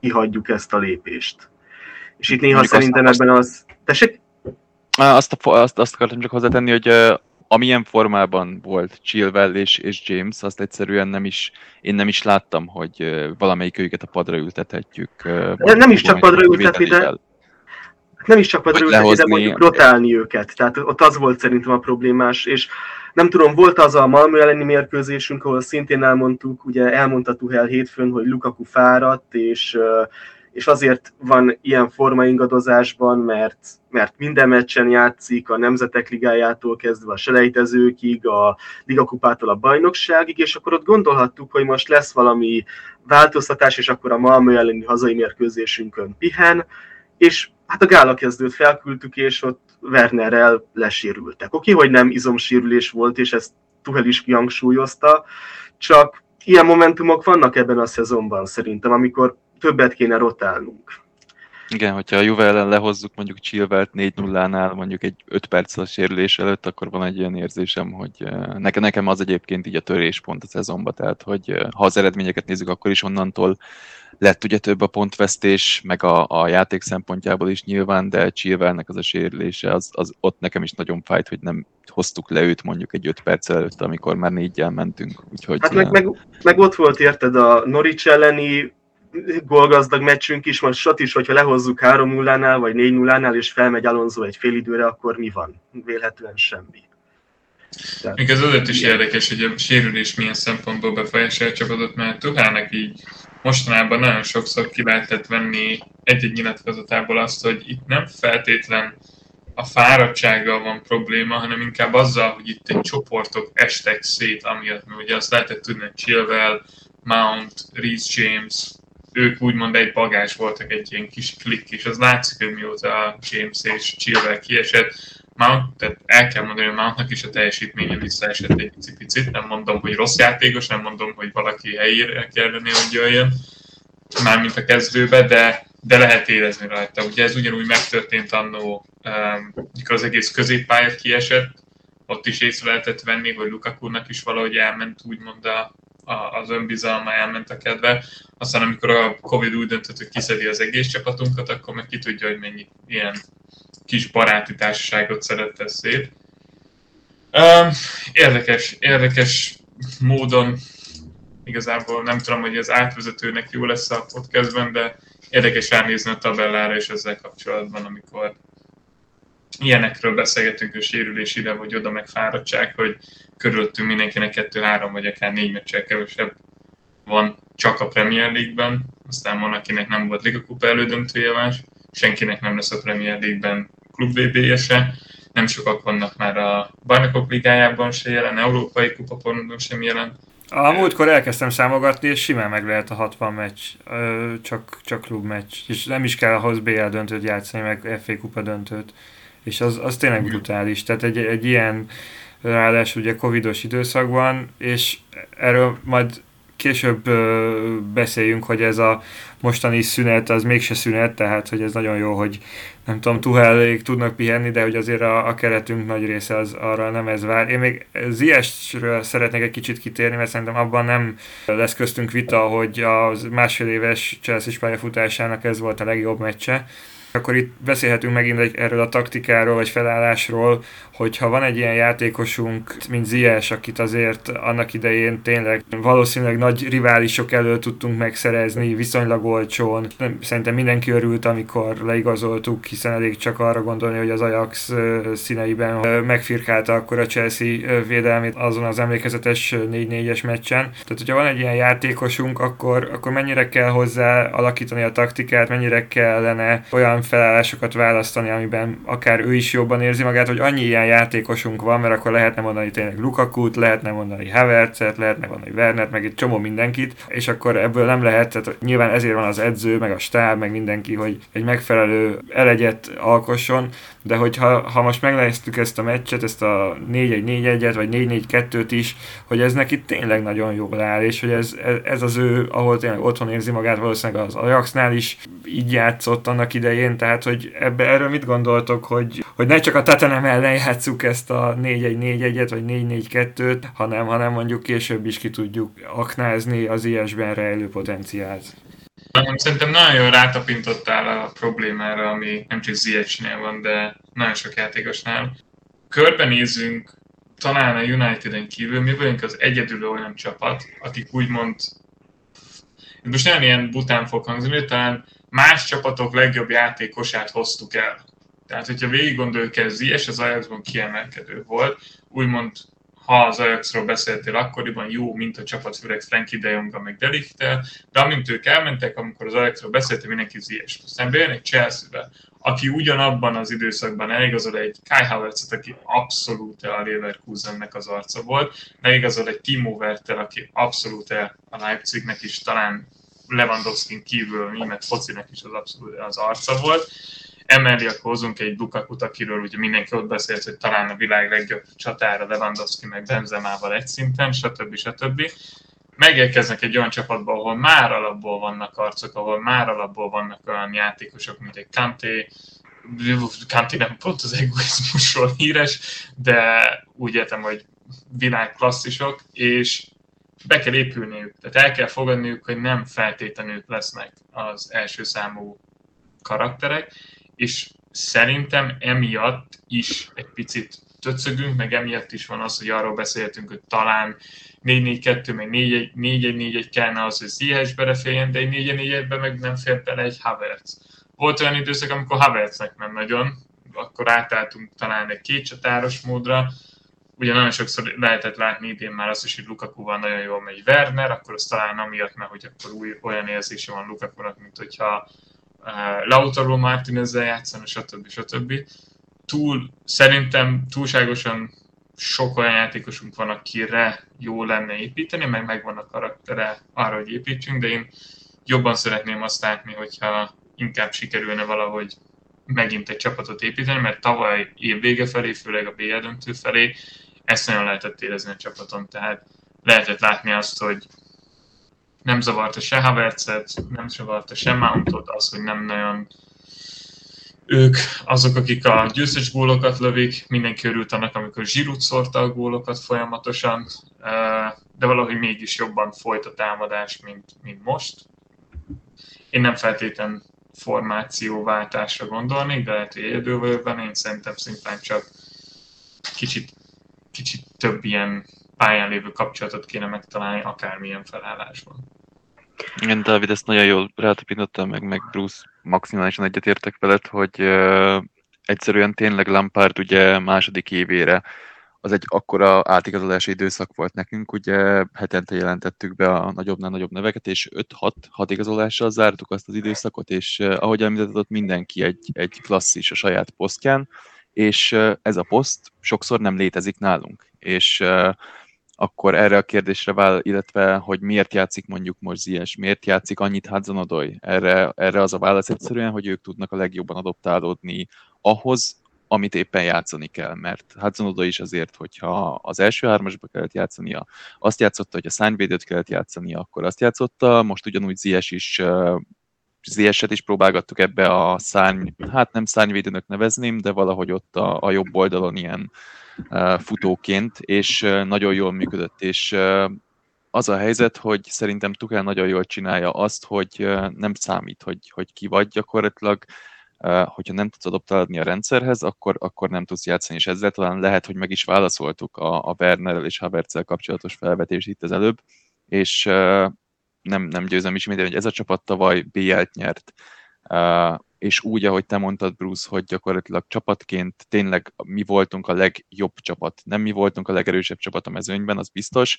kihagyjuk ezt a lépést. És itt néha Mondjuk szerintem azt, ebben az... Tessék? Azt, azt, azt akartam csak hozzátenni, hogy uh, amilyen formában volt Chilwell és, és James, azt egyszerűen nem is, én nem is láttam, hogy uh, valamelyik őket a padra ültethetjük. Uh, nem is csak padra ültetni, de nem is csak padra ültetni, de mondjuk rotálni őket. Tehát ott az volt szerintem a problémás, és nem tudom, volt az a Malmö elleni mérkőzésünk, ahol szintén elmondtuk, ugye elmondta Tuhel hétfőn, hogy Lukaku fáradt, és uh, és azért van ilyen formaingadozásban, mert, mert minden meccsen játszik, a Nemzetek Ligájától kezdve a selejtezőkig, a Ligakupától a bajnokságig, és akkor ott gondolhattuk, hogy most lesz valami változtatás, és akkor a Malmö elleni hazai mérkőzésünkön pihen, és hát a gála kezdőt felküldtük, és ott Wernerrel lesérültek. Oké, hogy nem izomsérülés volt, és ezt Tuhel is kihangsúlyozta, csak ilyen momentumok vannak ebben a szezonban szerintem, amikor többet kéne rotálnunk. Igen, hogyha a Juve ellen lehozzuk mondjuk Chilvelt 4-0-nál mondjuk egy 5 perc a sérülés előtt, akkor van egy olyan érzésem, hogy eh, nekem, nekem az egyébként így a töréspont a szezonban, tehát hogy eh, ha az eredményeket nézzük, akkor is onnantól lett ugye több a pontvesztés, meg a, a játék szempontjából is nyilván, de Chilvelnek az a sérülése, az, az ott nekem is nagyon fájt, hogy nem hoztuk le őt mondjuk egy 5 perc előtt, amikor már négyel mentünk. Úgyhogy, hát meg, eh, meg, meg, ott volt érted a Norwich elleni gólgazdag meccsünk is, most sat is, hogyha lehozzuk 3-0-nál, vagy 4-0-nál, és felmegy Alonso egy fél időre, akkor mi van? Vélhetően semmi. Tehát... Még az azért is érdekes, hogy a sérülés milyen szempontból befolyásolja a csapatot, mert Tuhának így mostanában nagyon sokszor ki lehetett venni egy-egy nyilatkozatából azt, hogy itt nem feltétlen a fáradtsággal van probléma, hanem inkább azzal, hogy itt egy csoportok estek szét, amiatt, mert ugye azt lehetett tudni, hogy Chilwell, Mount, Reece James, ők úgymond egy bagás voltak, egy ilyen kis klik, és az látszik, hogy mióta James és Chilwell kiesett, Mount, tehát el kell mondani, hogy Mountnak is a teljesítménye visszaesett egy picit, nem mondom, hogy rossz játékos, nem mondom, hogy valaki helyére kellene, hogy jöjjön, mármint a kezdőbe, de, de lehet érezni rajta. Ugye ez ugyanúgy megtörtént annó, um, mikor az egész középpályát kiesett, ott is észre lehetett venni, hogy Lukaku-nak is valahogy elment úgymond a, az önbizalma, elment a kedve. Aztán amikor a Covid úgy döntött, hogy kiszedi az egész csapatunkat, akkor meg ki tudja, hogy mennyi ilyen kis baráti társaságot szeretett szét. Érdekes, érdekes módon igazából nem tudom, hogy az átvezetőnek jó lesz a podcastben, de érdekes ránézni a tabellára és ezzel kapcsolatban, amikor ilyenekről beszélgetünk, a sérülés ide vagy oda, meg fáradtság, hogy körülöttünk mindenkinek kettő-három vagy akár négy meccsel kevesebb van csak a Premier League-ben, aztán van, akinek nem volt Liga Kupa elődöntője más, senkinek nem lesz a Premier League-ben klub vb se, nem sokak vannak már a Bajnokok Ligájában se jelen, Európai Kupapornodon sem jelen. A múltkor elkezdtem számogatni, és simán meg lehet a 60 meccs, csak, csak klub meccs, és nem is kell ahhoz BL döntőt játszani, meg FA Kupa döntőt, és az, az tényleg brutális. Tehát egy, egy ilyen ráadásul ugye covidos időszakban, és erről majd később ö, beszéljünk, hogy ez a mostani szünet az mégse szünet, tehát hogy ez nagyon jó, hogy nem tudom, Tuhelék tudnak pihenni, de hogy azért a, a keretünk nagy része az arra nem ez vár. Én még Ziesről szeretnék egy kicsit kitérni, mert szerintem abban nem lesz köztünk vita, hogy a másfél éves Chelsea pályafutásának ez volt a legjobb meccse akkor itt beszélhetünk megint egy, erről a taktikáról vagy felállásról, hogyha van egy ilyen játékosunk, mint Zies, akit azért annak idején tényleg valószínűleg nagy riválisok elől tudtunk megszerezni viszonylag olcsón. Szerintem mindenki örült, amikor leigazoltuk, hiszen elég csak arra gondolni, hogy az Ajax színeiben megfirkálta akkor a Chelsea védelmét azon az emlékezetes 4-4-es meccsen. Tehát, hogyha van egy ilyen játékosunk, akkor, akkor mennyire kell hozzá alakítani a taktikát, mennyire kellene olyan felállásokat választani, amiben akár ő is jobban érzi magát, hogy annyi ilyen játékosunk van, mert akkor lehetne mondani tényleg Lukakut, lehetne mondani Havertzet, lehetne mondani Wernert, meg egy csomó mindenkit, és akkor ebből nem lehet, tehát nyilván ezért van az edző, meg a stáb, meg mindenki, hogy egy megfelelő elegyet alkosson, de hogyha ha most megnéztük ezt a meccset, ezt a 4-1-4-1-et, vagy 4-4-2-t is, hogy ez neki tényleg nagyon jól áll, és hogy ez, ez az ő, ahol tényleg otthon érzi magát, valószínűleg az Ajaxnál is így játszott annak idején, tehát hogy ebbe, erről mit gondoltok, hogy, hogy ne csak a Tatanem ellen játsszuk ezt a 4-1-4-1-et, vagy 4-4-2-t, hanem, hanem mondjuk később is ki tudjuk aknázni az ilyesben rejlő potenciált. Szerintem nagyon jól rátapintottál a problémára, ami nem csak Ziyechnél van, de nagyon sok játékosnál. Körbenézünk, talán a United-en kívül, mi vagyunk az egyedül olyan csapat, akik úgymond, most nem ilyen bután fog hangzni, talán más csapatok legjobb játékosát hoztuk el. Tehát, hogyha végig gondoljuk, ez Ziyech az Ajaxban kiemelkedő volt, úgymond ha az Ajaxról beszéltél akkoriban, jó, mint a csapat, főleg Frankie de Jong, meg Delichtel, de amint ők elmentek, amikor az Ajaxról beszéltél, mindenki Ziyech. Aztán bejön egy Chelsea-be, aki ugyanabban az időszakban eligazol egy Kai Havertzet, aki abszolút a Leverkusennek az arca volt, eligazol egy Timo Werther, aki abszolút a Leipzignek is talán Lewandowski kívül német focinek is az abszolút az arca volt, emellé akkor hozunk egy Lukakut, akiről ugye mindenki ott beszélt, hogy talán a világ legjobb csatára Lewandowski meg Benzemával egy szinten, stb. stb. Megérkeznek egy olyan csapatba, ahol már alapból vannak arcok, ahol már alapból vannak olyan játékosok, mint egy Kanté, Kanté nem pont az egoizmusról híres, de úgy értem, hogy világklasszisok, és be kell épülniük. Tehát el kell fogadniuk, hogy nem feltétlenül lesznek az első számú karakterek, és szerintem emiatt is egy picit töcögünk, meg emiatt is van az, hogy arról beszéltünk, hogy talán 4-4-2, meg 4-1-4-1 kellene az, hogy Ziyech beleférjen, de egy 4-4-1-be meg nem fér bele egy Havertz. Volt olyan időszak, amikor Havertznek nem nagyon, akkor átálltunk talán egy kétcsatáros módra, ugye nagyon sokszor lehetett látni idén már azt is, hogy Lukaku-val nagyon jól megy Werner, akkor az talán amiatt, mert hogy akkor új, olyan érzése van Lukaku-nak, mint hogyha Lautaro Martinezzel játszana, stb. stb. Túl, szerintem túlságosan sok olyan játékosunk van, akire jó lenne építeni, meg megvan a karaktere arra, hogy építsünk, de én jobban szeretném azt látni, hogyha inkább sikerülne valahogy megint egy csapatot építeni, mert tavaly év vége felé, főleg a BL döntő felé, ezt nagyon lehetett érezni a csapaton, tehát lehetett látni azt, hogy nem zavarta se Havertzet, nem zavarta se Mountot, az, hogy nem nagyon ők azok, akik a győztes gólokat lövik, mindenki örült annak, amikor Zsirut szórta a gólokat folyamatosan, de valahogy mégis jobban folyt a támadás, mint, mint most. Én nem feltétlen formációváltásra gondolnék, de lehet, hogy egyedül vagyok benne, én szerintem szintén csak kicsit, kicsit több ilyen pályán lévő kapcsolatot kéne megtalálni akármilyen felállásban. Igen, Dávid, ezt nagyon jól rátapintottál meg, meg Bruce maximálisan egyetértek veled, hogy egyszerűen tényleg Lampard ugye második évére az egy akkora átigazolási időszak volt nekünk, ugye hetente jelentettük be a nagyobbnál nagyobb neveket, és 5-6 hat igazolással zártuk azt az időszakot, és uh, ahogy említetted, ott mindenki egy, egy klasszis a saját posztján, és ez a poszt sokszor nem létezik nálunk. És uh, akkor erre a kérdésre vál, illetve hogy miért játszik mondjuk most Zies, miért játszik annyit Hudson erre, erre az a válasz egyszerűen, hogy ők tudnak a legjobban adoptálódni ahhoz, amit éppen játszani kell, mert Hudson is azért, hogyha az első hármasba kellett játszania, azt játszotta, hogy a szányvédőt kellett játszania, akkor azt játszotta, most ugyanúgy Zies is Zieset is próbálgattuk ebbe a szárny, hát nem szárnyvédőnek nevezném, de valahogy ott a, a jobb oldalon ilyen futóként, és nagyon jól működött, és az a helyzet, hogy szerintem Tuchel nagyon jól csinálja azt, hogy nem számít, hogy, hogy ki vagy gyakorlatilag, hogyha nem tudsz adoptálni a rendszerhez, akkor, akkor nem tudsz játszani, és ezzel talán lehet, hogy meg is válaszoltuk a, a Wernerrel és Havertzel kapcsolatos felvetést itt az előbb, és nem, nem győzem ismételni, hogy ez a csapat tavaly BL-t nyert, és úgy, ahogy te mondtad, Bruce, hogy gyakorlatilag csapatként tényleg mi voltunk a legjobb csapat. Nem mi voltunk a legerősebb csapat a mezőnyben, az biztos.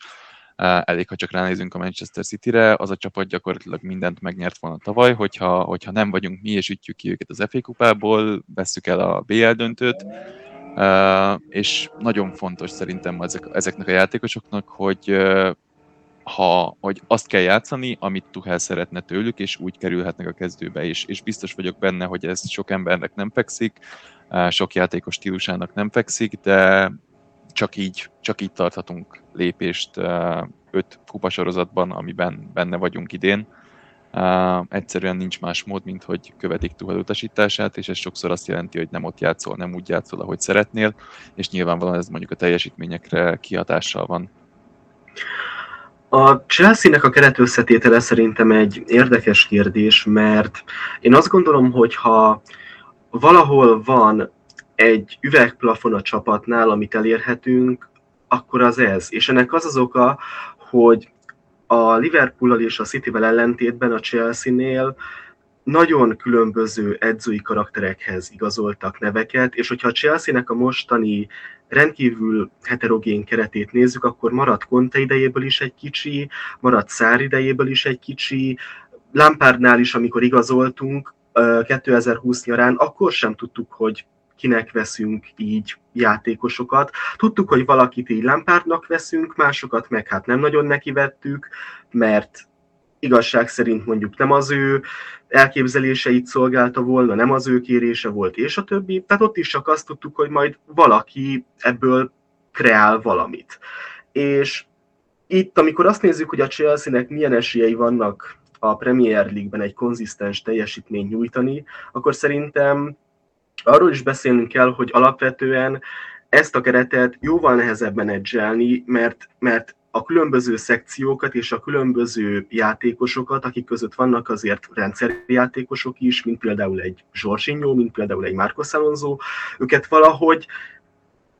Elég, ha csak ránézünk a Manchester City-re, az a csapat gyakorlatilag mindent megnyert volna tavaly, hogyha, hogyha nem vagyunk mi és ütjük ki őket az FA kupából, vesszük el a BL döntőt, és nagyon fontos szerintem ezek, ezeknek a játékosoknak, hogy ha, hogy azt kell játszani, amit Tuchel szeretne tőlük, és úgy kerülhetnek a kezdőbe, és, és biztos vagyok benne, hogy ez sok embernek nem fekszik, sok játékos stílusának nem fekszik, de csak így, csak így tarthatunk lépést öt kupasorozatban, amiben benne vagyunk idén. Egyszerűen nincs más mód, mint hogy követik Tuchel utasítását, és ez sokszor azt jelenti, hogy nem ott játszol, nem úgy játszol, ahogy szeretnél, és nyilvánvalóan ez mondjuk a teljesítményekre kihatással van. A Chelsea-nek a keretösszetétele szerintem egy érdekes kérdés, mert én azt gondolom, hogy ha valahol van egy üvegplafon a csapatnál, amit elérhetünk, akkor az ez. És ennek az az oka, hogy a Liverpool és a City-vel ellentétben a Chelsea-nél nagyon különböző edzői karakterekhez igazoltak neveket, és hogyha a Chelsea-nek a mostani rendkívül heterogén keretét nézzük, akkor maradt Conte idejéből is egy kicsi, maradt Szár idejéből is egy kicsi, Lampardnál is, amikor igazoltunk 2020 nyarán, akkor sem tudtuk, hogy kinek veszünk így játékosokat. Tudtuk, hogy valakit így Lampardnak veszünk, másokat meg hát nem nagyon nekivettük, mert igazság szerint mondjuk nem az ő elképzeléseit szolgálta volna, nem az ő kérése volt, és a többi. Tehát ott is csak azt tudtuk, hogy majd valaki ebből kreál valamit. És itt, amikor azt nézzük, hogy a Chelsea-nek milyen esélyei vannak a Premier League-ben egy konzisztens teljesítményt nyújtani, akkor szerintem arról is beszélnünk kell, hogy alapvetően ezt a keretet jóval nehezebb menedzselni, mert, mert a különböző szekciókat és a különböző játékosokat, akik között vannak azért rendszerjátékosok is, mint például egy Zsorsinyó, mint például egy Marcos Alonso, őket valahogy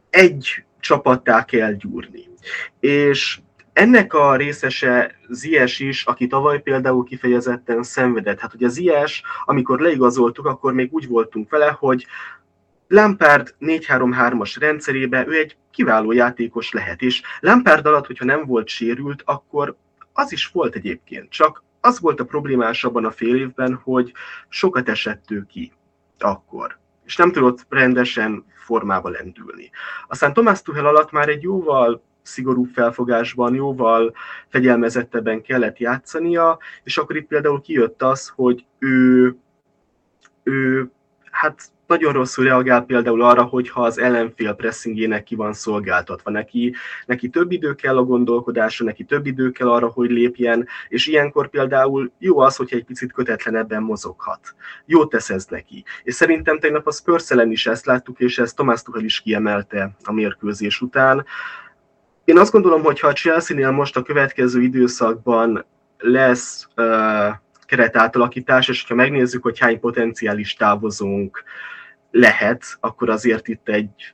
egy csapattá kell gyúrni. És ennek a részese Zies is, aki tavaly például kifejezetten szenvedett. Hát ugye Zies, amikor leigazoltuk, akkor még úgy voltunk vele, hogy Lampard 4-3-3-as rendszerébe ő egy kiváló játékos lehet, és Lampard alatt, hogyha nem volt sérült, akkor az is volt egyébként, csak az volt a problémás abban a fél évben, hogy sokat esett ő ki akkor, és nem tudott rendesen formába lendülni. Aztán Tomás Tuhel alatt már egy jóval szigorú felfogásban, jóval fegyelmezettebben kellett játszania, és akkor itt például kijött az, hogy ő, ő hát nagyon rosszul reagál például arra, hogyha az ellenfél pressingének ki van szolgáltatva. Neki, neki több idő kell a gondolkodásra, neki több idő kell arra, hogy lépjen, és ilyenkor például jó az, hogyha egy picit kötetlenebben mozoghat. Jó tesz ez neki. És szerintem tegnap a Spurs is ezt láttuk, és ezt Tomás Tuchel is kiemelte a mérkőzés után. Én azt gondolom, hogy ha a Chelsea-nél most a következő időszakban lesz uh, keretátalakítás, és ha megnézzük, hogy hány potenciális távozónk lehet, akkor azért itt egy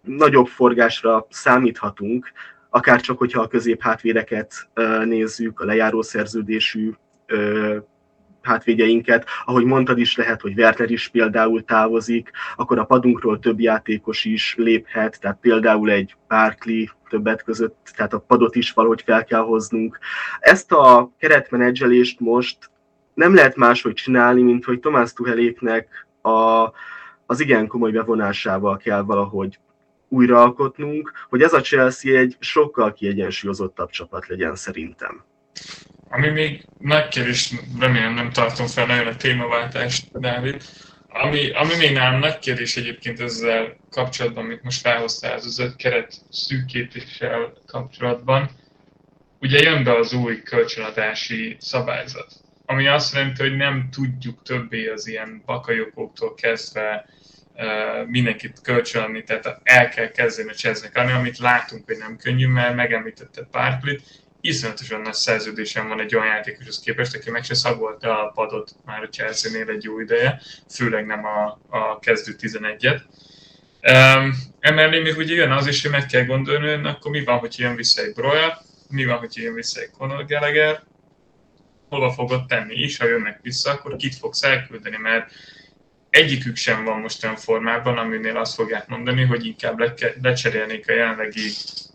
nagyobb forgásra számíthatunk, akár csak, hogyha a középhátvédeket nézzük, a lejáró szerződésű hátvédjeinket, ahogy mondtad is lehet, hogy Werther is például távozik, akkor a padunkról több játékos is léphet, tehát például egy Barkley többet között, tehát a padot is valahogy fel kell hoznunk. Ezt a keretmenedzselést most nem lehet máshogy csinálni, mint hogy Tomás Tuheléknek a, az igen komoly bevonásával kell valahogy újraalkotnunk, hogy ez a Chelsea egy sokkal kiegyensúlyozottabb csapat legyen szerintem. Ami még nagy kérdés, remélem nem tartom fel nagyon a témaváltást, Dávid, ami, ami még nálam nagy kérdés egyébként ezzel kapcsolatban, amit most felhoztál, az öt keret szűkítéssel kapcsolatban, ugye jön be az új kölcsönadási szabályzat ami azt jelenti, hogy nem tudjuk többé az ilyen bakajokóktól kezdve uh, mindenkit kölcsönadni, tehát el kell kezdeni a cseznek ami amit látunk, hogy nem könnyű, mert megemlítette Barkley-t, iszonyatosan nagy szerződésem van egy olyan játékoshoz képest, aki meg se szagolta a padot már a Chelsea-nél egy jó ideje, főleg nem a, a kezdő 11-et. Um, emellé még ugye jön az is, hogy meg kell gondolni, hogy akkor mi van, hogy jön vissza egy Broja, mi van, hogy jön vissza egy Conor Gallagher, hova fogod tenni, és ha jönnek vissza, akkor kit fogsz elküldeni, mert egyikük sem van most olyan formában, aminél azt fogják mondani, hogy inkább le- lecserélnék a jelenlegi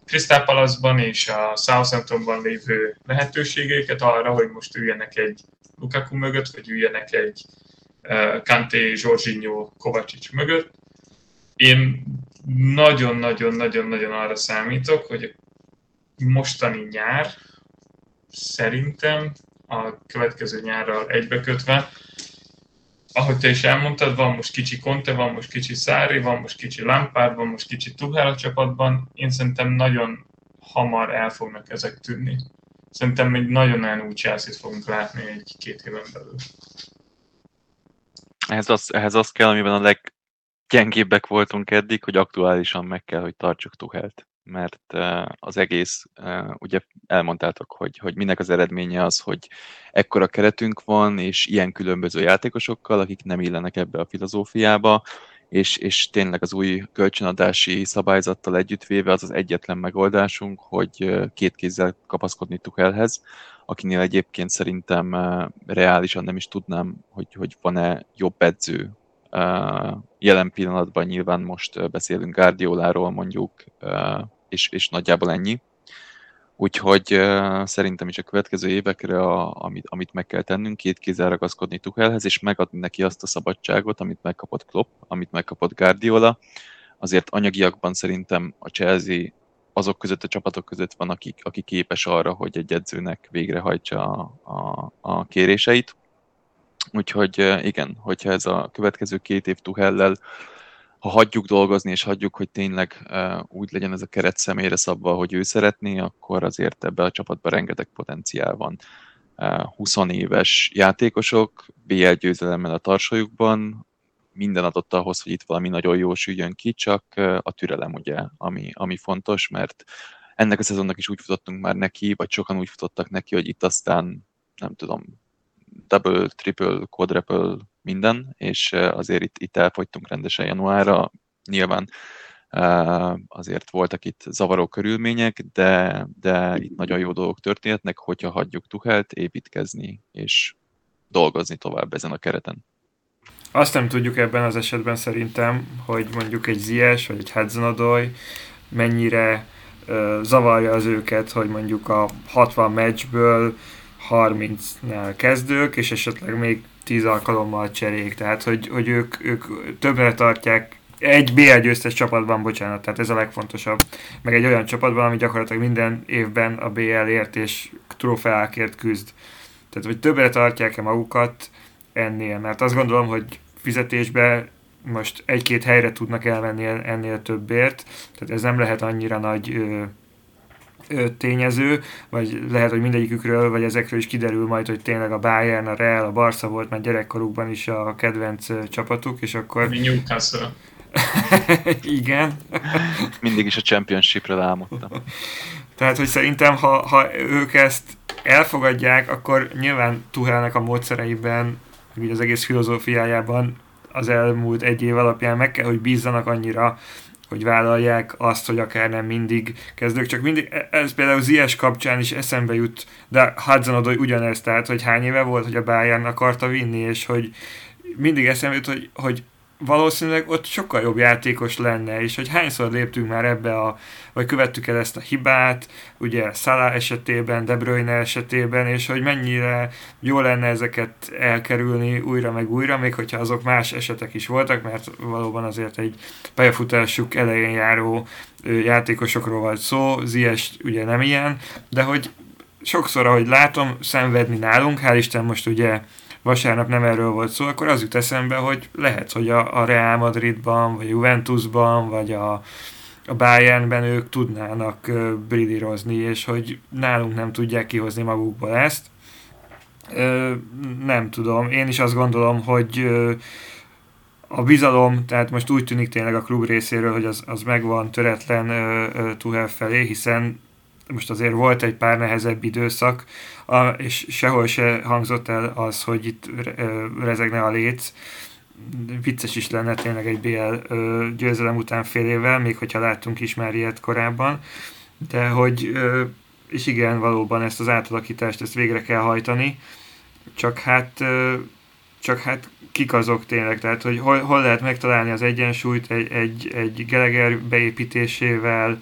Crystal Palace-ban és a Southamptonban lévő lehetőségeiket arra, hogy most üljenek egy Lukaku mögött, vagy üljenek egy uh, Kanté, Jorginho, Kovacic mögött. Én nagyon-nagyon-nagyon-nagyon arra számítok, hogy mostani nyár szerintem a következő nyárral egybekötve. Ahogy te is elmondtad, van most kicsi Conte, van most kicsi Szári, van most kicsi Lampard, van most kicsi Tuchel a csapatban. Én szerintem nagyon hamar el fognak ezek tűnni. Szerintem egy nagyon-nagyon új chelsea fogunk látni egy-két éven belül. Ehhez az, ehhez az kell, amiben a leggyengébbek voltunk eddig, hogy aktuálisan meg kell, hogy tartsuk Tuchelt mert az egész, ugye elmondtátok, hogy, hogy minek az eredménye az, hogy ekkora keretünk van, és ilyen különböző játékosokkal, akik nem illenek ebbe a filozófiába, és, és tényleg az új kölcsönadási szabályzattal együttvéve az az egyetlen megoldásunk, hogy két kézzel kapaszkodni Tuchelhez, akinél egyébként szerintem reálisan nem is tudnám, hogy, hogy van-e jobb edző jelen pillanatban. Nyilván most beszélünk Guardioláról mondjuk, és, és nagyjából ennyi. Úgyhogy uh, szerintem is a következő évekre, a, amit, amit meg kell tennünk, két kézzel ragaszkodni Tuchelhez, és megadni neki azt a szabadságot, amit megkapott Klopp, amit megkapott Guardiola. Azért anyagiakban szerintem a Chelsea azok között a csapatok között van, akik, aki képes arra, hogy egy edzőnek végrehajtsa a, a, a kéréseit. Úgyhogy igen, hogyha ez a következő két év Tuchellel ha hagyjuk dolgozni, és hagyjuk, hogy tényleg úgy legyen ez a keret személyre szabva, hogy ő szeretné, akkor azért ebbe a csapatban rengeteg potenciál van. Uh, 20 éves játékosok, BL győzelemmel a tarsajukban, minden adott ahhoz, hogy itt valami nagyon jó süljön ki, csak a türelem ugye, ami, ami fontos, mert ennek a szezonnak is úgy futottunk már neki, vagy sokan úgy futottak neki, hogy itt aztán nem tudom, double, triple, quadruple minden, és azért itt, itt elfogytunk rendesen januárra. Nyilván azért voltak itt zavaró körülmények, de, de itt nagyon jó dolgok történhetnek, hogyha hagyjuk Tuhelt építkezni és dolgozni tovább ezen a kereten. Azt nem tudjuk ebben az esetben szerintem, hogy mondjuk egy Zies vagy egy Hudson mennyire zavarja az őket, hogy mondjuk a 60 meccsből 30-nál kezdők, és esetleg még 10 alkalommal cserék, tehát hogy, hogy ők, ők többre tartják egy BL győztes csapatban, bocsánat, tehát ez a legfontosabb. Meg egy olyan csapatban, ami gyakorlatilag minden évben a BL-ért és trófeákért küzd. Tehát, hogy többre tartják-e magukat ennél, mert azt gondolom, hogy fizetésbe most egy-két helyre tudnak elvenni ennél többért, tehát ez nem lehet annyira nagy ö, tényező, vagy lehet, hogy mindegyikükről, vagy ezekről is kiderül majd, hogy tényleg a Bayern, a Real, a Barca volt már gyerekkorukban is a kedvenc csapatuk, és akkor... Mi Newcastle. *laughs* Igen. *laughs* Mindig is a championshipre álmodtam. Tehát, hogy szerintem, ha, ha ők ezt elfogadják, akkor nyilván Tuhelnek a módszereiben, meg az egész filozófiájában az elmúlt egy év alapján meg kell, hogy bízzanak annyira, hogy vállalják azt, hogy akár nem mindig kezdők, csak mindig, e- ez például Zies kapcsán is eszembe jut, de hudson ugyanez, tehát, hogy hány éve volt, hogy a Bayern akarta vinni, és hogy mindig eszembe jut, hogy, hogy valószínűleg ott sokkal jobb játékos lenne, és hogy hányszor léptünk már ebbe a, vagy követtük el ezt a hibát, ugye Salah esetében, De Bruyne esetében, és hogy mennyire jó lenne ezeket elkerülni újra meg újra, még hogyha azok más esetek is voltak, mert valóban azért egy pályafutásuk elején járó játékosokról volt szó, Zies ugye nem ilyen, de hogy sokszor, ahogy látom, szenvedni nálunk, hál' Isten most ugye vasárnap nem erről volt szó, akkor az jut eszembe, hogy lehet, hogy a, a Real Madridban, vagy Juventusban, vagy a, a Bayernben ők tudnának bridírozni, és hogy nálunk nem tudják kihozni magukból ezt. Uh, nem tudom, én is azt gondolom, hogy uh, a bizalom, tehát most úgy tűnik tényleg a klub részéről, hogy az, az megvan töretlen uh, uh, Tuhel felé, hiszen most azért volt egy pár nehezebb időszak, a, és sehol se hangzott el az, hogy itt rezegne a léc. Vicces is lenne tényleg egy BL győzelem után fél évvel, még hogyha láttunk is már ilyet korábban, de hogy, és igen, valóban ezt az átalakítást, ezt végre kell hajtani, csak hát, csak hát kik azok tényleg, tehát hogy hol, hol lehet megtalálni az egyensúlyt egy, egy, egy Geleger beépítésével,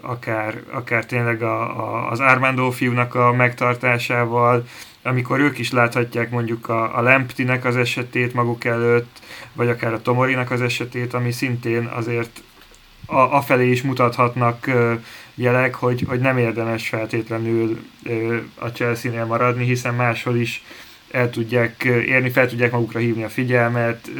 akár, akár tényleg a, a, az Armando fiúnak a megtartásával, amikor ők is láthatják mondjuk a, a Lemptinek az esetét maguk előtt, vagy akár a Tomorinak az esetét, ami szintén azért a, afelé is mutathatnak jelek, hogy, hogy nem érdemes feltétlenül a Chelsea-nél maradni, hiszen máshol is el tudják érni, fel tudják magukra hívni a figyelmet,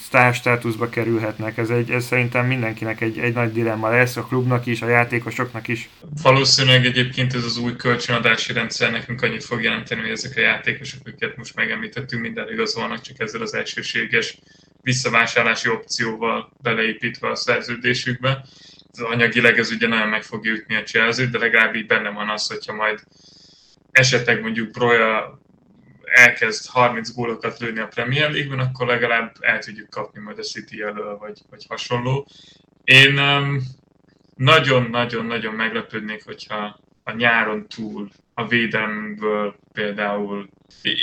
sztár státuszba kerülhetnek. Ez, egy, ez szerintem mindenkinek egy, egy nagy dilemma lesz, a klubnak is, a játékosoknak is. Valószínűleg egyébként ez az új kölcsönadási rendszer nekünk annyit fog jelenteni, hogy ezek a játékosok, akiket most megemlítettünk, minden igazolnak, csak ezzel az elsőséges visszavásárlási opcióval beleépítve a szerződésükbe. Ez anyagileg ez ugye nagyon meg fog jutni a Chelsea, de legalább így benne van az, hogyha majd esetleg mondjuk Broja elkezd 30 gólokat lőni a Premier League-ben, akkor legalább el tudjuk kapni majd a City elől, vagy, vagy hasonló. Én nagyon-nagyon-nagyon um, meglepődnék, hogyha a nyáron túl a védelmből például...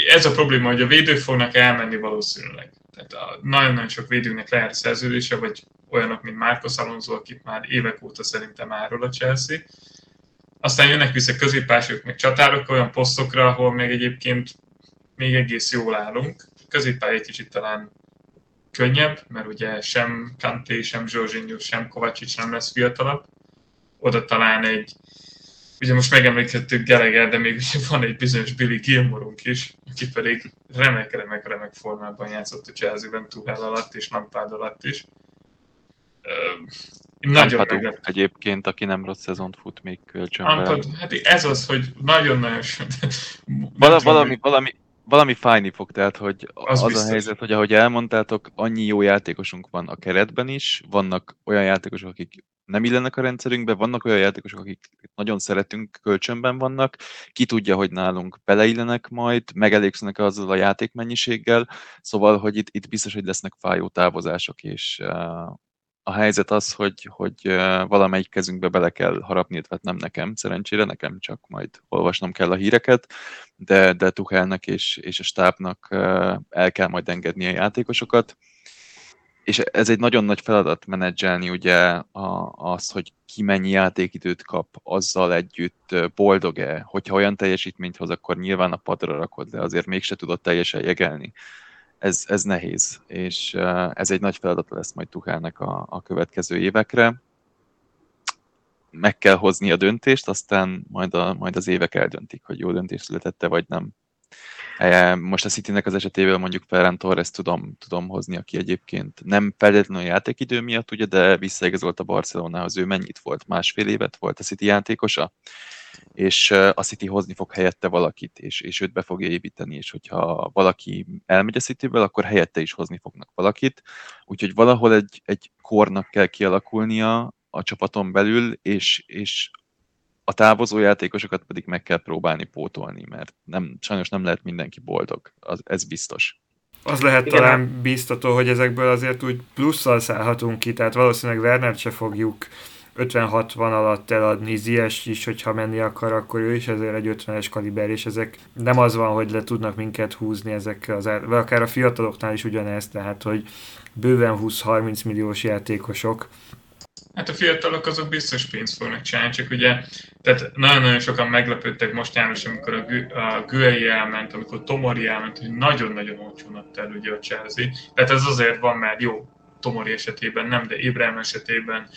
Ez a probléma, hogy a védők fognak elmenni valószínűleg. Tehát nagyon-nagyon sok védőnek lehet szerződése, vagy olyanok, mint Marcos Alonso, akit már évek óta szerintem árul a Chelsea. Aztán jönnek vissza középpások, meg csatárok olyan posztokra, ahol még egyébként még egész jól állunk. Középpálya egy kicsit talán könnyebb, mert ugye sem Kanté, sem Zsorzsinyó, sem Kovácsics nem lesz fiatalabb. Oda talán egy, ugye most megemlítettük Gallagher, de még *laughs* van egy bizonyos Billy Gilmorunk is, aki pedig remek, remek, remek formában játszott a Chelsea-ben Tuhel alatt és Lampard alatt is. Nagyon meglepő. egyébként, aki nem rossz szezont fut még kölcsönben. Lampard, hát ez az, hogy nagyon-nagyon... Val- valami, valami, valami fájni fog, tehát hogy az, az a helyzet, hogy ahogy elmondtátok, annyi jó játékosunk van a keretben is, vannak olyan játékosok, akik nem illenek a rendszerünkbe, vannak olyan játékosok, akik nagyon szeretünk, kölcsönben vannak, ki tudja, hogy nálunk beleillenek majd, megelégszenek azzal a játékmennyiséggel, szóval, hogy itt, itt biztos, hogy lesznek fájó távozások, és uh, a helyzet az, hogy, hogy valamelyik kezünkbe bele kell harapni, illetve nem nekem, szerencsére, nekem csak majd olvasnom kell a híreket, de, de Tuchelnek és, és a stábnak el kell majd engedni a játékosokat. És ez egy nagyon nagy feladat menedzselni ugye a, az, hogy ki mennyi játékidőt kap, azzal együtt boldog-e, hogyha olyan teljesítményt hoz, akkor nyilván a padra rakod, de azért mégse tudod teljesen jegelni ez, ez nehéz, és ez egy nagy feladat lesz majd Tuchelnek a, a következő évekre. Meg kell hozni a döntést, aztán majd, a, majd az évek eldöntik, hogy jó döntés születette, vagy nem. Most a Citynek az esetében mondjuk Ferran Torres tudom, tudom hozni, aki egyébként nem feltétlenül játékidő miatt, ugye, de visszaigazolt a Barcelonához, ő mennyit volt? Másfél évet volt a City játékosa? És a City hozni fog helyette valakit, és, és őt be fogja építeni, és hogyha valaki elmegy a Cityből, akkor helyette is hozni fognak valakit, úgyhogy valahol egy, egy kornak kell kialakulnia a csapaton belül, és, és a távozó játékosokat pedig meg kell próbálni pótolni, mert nem, sajnos nem lehet mindenki boldog, az, ez biztos. Az lehet Igen. talán biztató, hogy ezekből azért úgy plusszal szállhatunk ki, tehát valószínűleg Werner se fogjuk 50-60 alatt eladni, Zies is, hogyha menni akar, akkor ő is ezért egy 50-es kaliber, és ezek nem az van, hogy le tudnak minket húzni ezekkel az, vagy akár a fiataloknál is ugyanez, tehát hogy bőven 20-30 milliós játékosok, Hát a fiatalok azok biztos pénzt fognak csinálni, csak ugye, tehát nagyon-nagyon sokan meglepődtek most János, amikor a, Gü- a Güei elment, amikor Tomori elment, hogy nagyon-nagyon olcsón adta el ugye a Chelsea. Tehát ez azért van, mert jó, Tomori esetében nem, de Ibrahim esetében,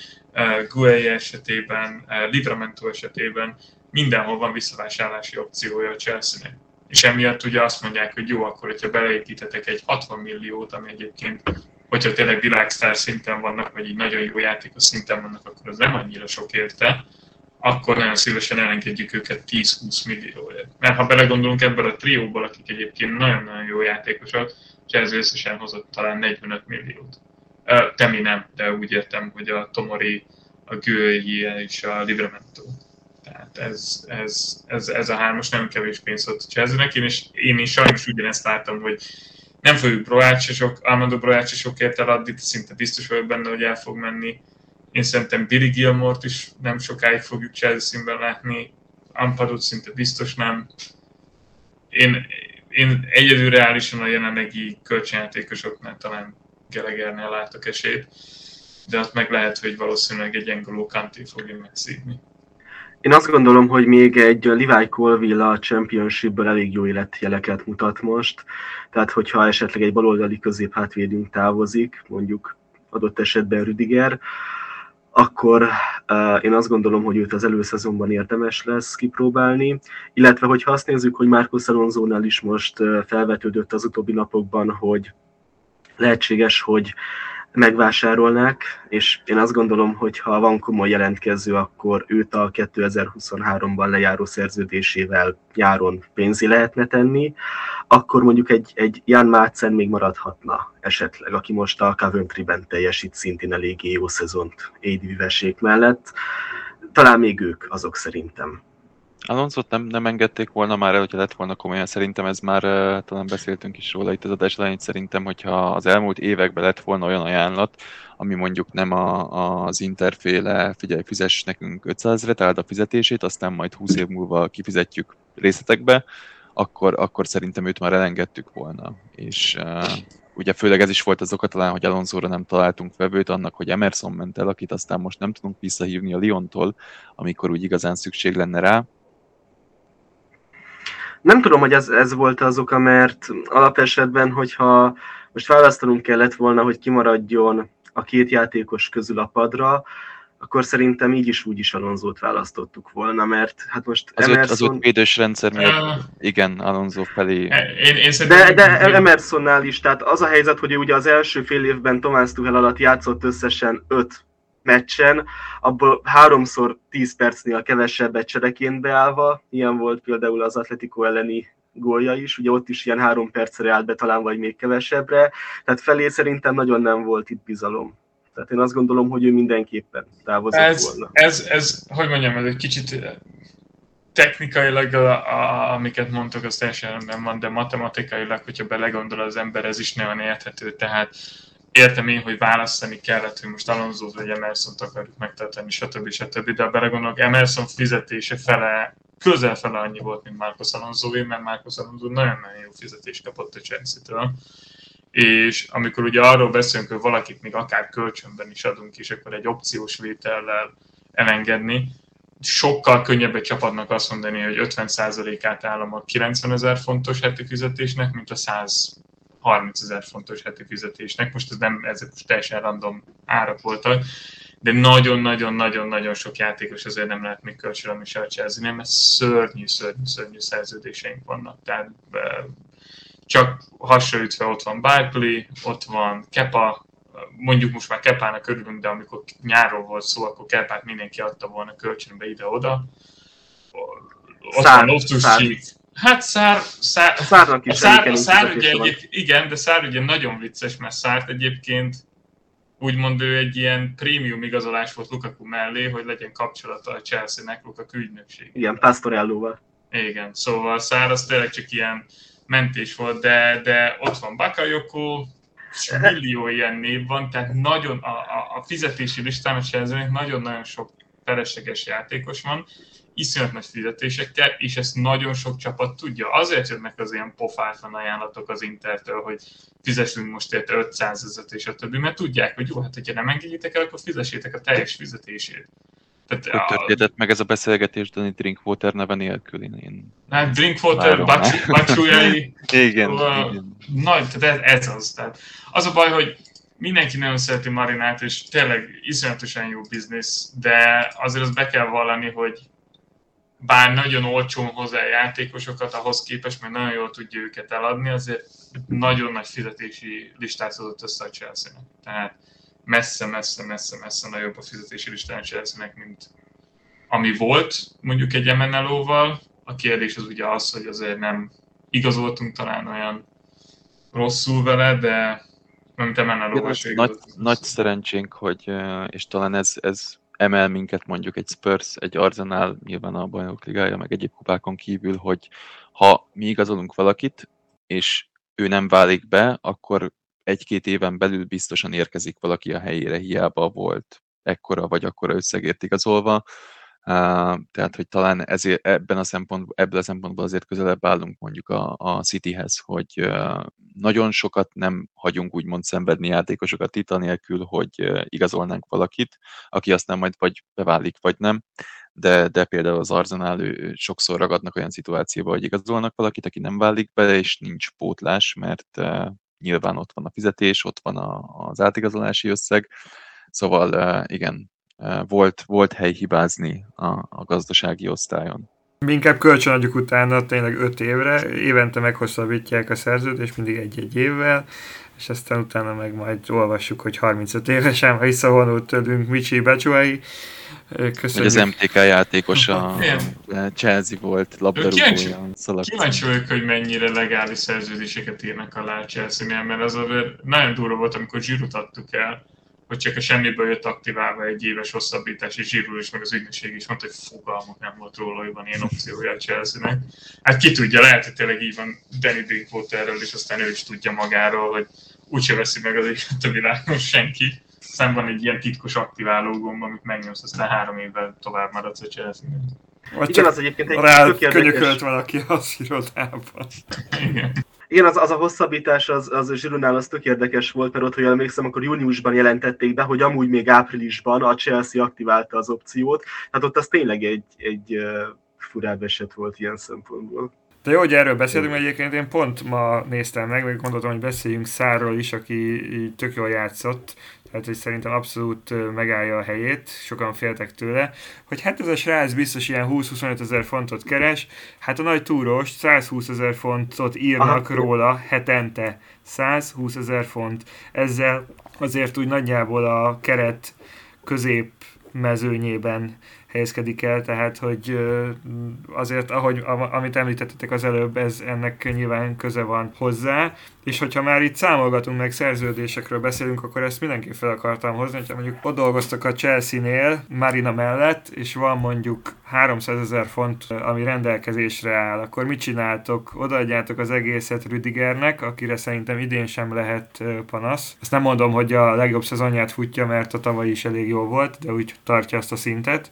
Guei esetében, Livramento esetében mindenhol van visszavásárlási opciója a Chelsea-nek. És emiatt ugye azt mondják, hogy jó, akkor hogyha beleépítetek egy 60 milliót, ami egyébként hogyha tényleg világsztár szinten vannak, vagy így nagyon jó játékos szinten vannak, akkor az nem annyira sok érte, akkor nagyon szívesen elengedjük őket 10-20 millióért. Mert ha belegondolunk ebből a trióból, akik egyébként nagyon-nagyon jó játékosok, ez összesen hozott talán 45 milliót. Temi nem, de úgy értem, hogy a Tomori, a Gői és a Livramento. Tehát ez, ez, ez, ez a hármas nem kevés pénzt ott Chelsea-nek, én is, én is sajnos ugyanezt láttam, hogy nem fogjuk Broácsosok, Armando Broácsosokért eladni, szinte biztos vagyok benne, hogy el fog menni. Én szerintem Billy Gilmort is nem sokáig fogjuk Chelsea-ben látni, Ampadot szinte biztos nem. Én, én egyedül reálisan a jelenlegi kölcsönjátékosoknál talán Gelegernél látok esélyt, de ott meg lehet, hogy valószínűleg egy Engoló Kanté fogja megszívni. Én azt gondolom, hogy még egy Levi Colville a Championshipből elég jó életjeleket mutat most. Tehát, hogyha esetleg egy baloldali középhátvédünk távozik, mondjuk adott esetben Rüdiger, akkor uh, én azt gondolom, hogy őt az előszezonban érdemes lesz kipróbálni, illetve hogyha azt nézzük, hogy Marcos Alonso-nál is most uh, felvetődött az utóbbi napokban, hogy lehetséges, hogy megvásárolnák, és én azt gondolom, hogy ha van komoly jelentkező, akkor őt a 2023-ban lejáró szerződésével nyáron pénzi lehetne tenni, akkor mondjuk egy, egy Jan Mácen még maradhatna esetleg, aki most a Coventry-ben teljesít szintén eléggé jó szezont ADV mellett. Talán még ők azok szerintem. Alonso nem, nem engedték volna már el, hogyha lett volna komolyan. Szerintem ez már, talán beszéltünk is róla itt az adás elején, szerintem, hogyha az elmúlt években lett volna olyan ajánlat, ami mondjuk nem a, az interféle, figyelj, fizess nekünk 500 ezeret, áld a fizetését, aztán majd 20 év múlva kifizetjük részletekbe, akkor, akkor szerintem őt már elengedtük volna. És uh, ugye főleg ez is volt az oka talán, hogy Alonso-ra nem találtunk vevőt, annak, hogy Emerson ment el, akit aztán most nem tudunk visszahívni a Lyontól, amikor úgy igazán szükség lenne rá. Nem tudom, hogy ez, ez volt az oka, mert alapesetben, hogyha most választanunk kellett volna, hogy kimaradjon a két játékos közül a padra, akkor szerintem így is úgy is Alonzót választottuk volna, mert hát most az Emerson... Öt, az öt védős rendszer miatt, uh, igen, Alonso felé... E, én, én de, de Emersonnál is, tehát az a helyzet, hogy ugye az első fél évben Tomás Tuhel alatt játszott összesen öt meccsen, abból háromszor 10 percnél kevesebbet csereként beállva, ilyen volt például az Atletico elleni gólja is, ugye ott is ilyen három percre állt be talán, vagy még kevesebbre, tehát felé szerintem nagyon nem volt itt bizalom. Tehát én azt gondolom, hogy ő mindenképpen távozott ez, volna. Ez, ez, hogy mondjam, ez egy kicsit eh, technikailag, a, a, amiket mondtok, az teljesen rendben van, de matematikailag, hogyha belegondol az ember, ez is nagyon érthető. Tehát értem én, hogy választani kellett, hogy most alonso vagy Emerson-t akarjuk megtartani, stb. stb. De ha belegondolok, Emerson fizetése fele, közel fele annyi volt, mint Marcos alonso mert Marcos Alonso nagyon-nagyon jó fizetést kapott a Chelsea-től és amikor ugye arról beszélünk, hogy valakit még akár kölcsönben is adunk, és akkor egy opciós vétellel elengedni, sokkal könnyebb egy csapatnak azt mondani, hogy 50%-át állom a 90 ezer fontos heti fizetésnek, mint a 30 ezer fontos heti fizetésnek. Most ez nem, ezek most teljesen random árak voltak, de nagyon-nagyon-nagyon-nagyon sok játékos azért nem lehet még kölcsön a chelsea mert szörnyű, szörnyű, szörnyű szerződéseink vannak. Tehát csak hasonlítva ott van Barkley, ott van Kepa, mondjuk most már Kepának örülünk, de amikor nyáról volt szó, akkor Kepát mindenki adta volna kölcsönbe ide-oda. Ott szár, van Loftus Hát szár, szár, szárnak is szár, a szár ugye egy, igen, de szár ugye nagyon vicces, mert szárt egyébként úgymond ő egy ilyen prémium igazolás volt Lukaku mellé, hogy legyen kapcsolata a Chelsea-nek Lukaku ügynökség. Igen, Pastorellóval. Igen, szóval szár az tényleg csak ilyen mentés volt, de, de ott van Bakayoko, millió ilyen név van, tehát nagyon a, a, a fizetési listán a nagyon-nagyon sok felesleges játékos van, iszonyat nagy fizetésekkel, és ezt nagyon sok csapat tudja. Azért jönnek az ilyen pofátlan ajánlatok az Intertől, hogy fizessünk most érte 500 ezeret és a többi, mert tudják, hogy jó, hát hogyha nem engedjétek el, akkor fizessétek a teljes fizetését. Tehát hogy történhet meg ez a beszélgetés Danny Drinkwater neve nélkül? Én hát Drinkwater, Bacsújai... *laughs* igen, igen. Nagy, tehát ez, ez az. Tehát az a baj, hogy mindenki nagyon szereti Marinát, és tényleg iszonyatosan jó biznisz, de azért azt be kell vallani, hogy bár nagyon olcsón hozzá játékosokat ahhoz képest, mert nagyon jól tudja őket eladni, azért nagyon nagy fizetési listát hozott össze a Chelsea-nek. Tehát messze, messze, messze, messze nagyobb a fizetési listán chelsea mint ami volt mondjuk egy MNLO-val. A kérdés az ugye az, hogy azért nem igazoltunk talán olyan rosszul vele, de mint MNLO-val nagy, nagy szerencsénk, hogy, és talán ez, ez emel minket mondjuk egy Spurs, egy Arsenal, nyilván a bajnok ligája, meg egyéb kupákon kívül, hogy ha mi igazolunk valakit, és ő nem válik be, akkor egy-két éven belül biztosan érkezik valaki a helyére, hiába volt ekkora vagy akkora összegért igazolva. Tehát, hogy talán ezért, ebben a szempont, ebből a szempontból azért közelebb állunk mondjuk a, a Cityhez, hogy nagyon sokat nem hagyunk úgymond szenvedni játékosokat itt, anélkül, hogy igazolnánk valakit, aki aztán majd vagy beválik, vagy nem. De, de például az Arsenal ő, sokszor ragadnak olyan szituációba, hogy igazolnak valakit, aki nem válik be, és nincs pótlás, mert nyilván ott van a fizetés, ott van a, az átigazolási összeg, szóval igen, volt, volt hely hibázni a, a gazdasági osztályon. Mi inkább kölcsönadjuk utána tényleg 5 évre, évente meghosszabbítják a szerződést, mindig egy-egy évvel, és aztán utána meg majd olvassuk, hogy 35 évesen, ha visszavonult tőlünk Michi Becsuai. Köszönjük. Hogy az MTK játékos *laughs* a Chelsea volt, labdarúgója. Kíváncsi vagyok, hogy mennyire legális szerződéseket írnak alá a Chelsea-nél, mert az nagyon durva volt, amikor Zsirut adtuk el, hogy csak a semmiből jött aktiválva egy éves hosszabbítás, és Zsirul is, meg az ügynökség is mondta, hogy fogalmak nem volt róla, hogy van ilyen opciója a Chelsea-nek. Hát ki tudja, lehet, hogy tényleg így van Danny Drinkwaterről, és aztán ő is tudja magáról, hogy úgyse veszi meg az élet a világon senki. Aztán van egy ilyen titkos aktiváló gomb, amit megnyomsz, aztán három évvel tovább maradsz a Chelsea-nek. Vagy Igen, az egyébként egy rá könyökölt valaki az irodában. Igen. Igen, az, az a hosszabbítás az, az Zsirunál az tök érdekes volt, mert ott, hogy emlékszem, akkor júniusban jelentették be, hogy amúgy még áprilisban a Chelsea aktiválta az opciót, tehát ott az tényleg egy, egy furább eset volt ilyen szempontból. De jó, hogy erről beszélünk, egyébként én pont ma néztem meg, meg gondoltam, hogy beszéljünk Szárról is, aki tök jól játszott, tehát hogy szerintem abszolút megállja a helyét, sokan féltek tőle, hogy hát ez a srác biztos ilyen 20-25 ezer fontot keres, hát a nagy túros 120 ezer fontot írnak Aha. róla hetente, 120 ezer font. Ezzel azért úgy nagyjából a keret közép mezőnyében helyezkedik el, tehát hogy azért, ahogy amit említettetek az előbb, ez ennek nyilván köze van hozzá, és hogyha már itt számolgatunk meg szerződésekről beszélünk, akkor ezt mindenki fel akartam hozni, hogyha mondjuk ott dolgoztak a Chelsea-nél, Marina mellett, és van mondjuk 300 ezer font, ami rendelkezésre áll, akkor mit csináltok? Odaadjátok az egészet Rüdigernek, akire szerintem idén sem lehet panasz. Ezt nem mondom, hogy a legjobb szezonját futja, mert a tavaly is elég jó volt, de úgy tartja azt a szintet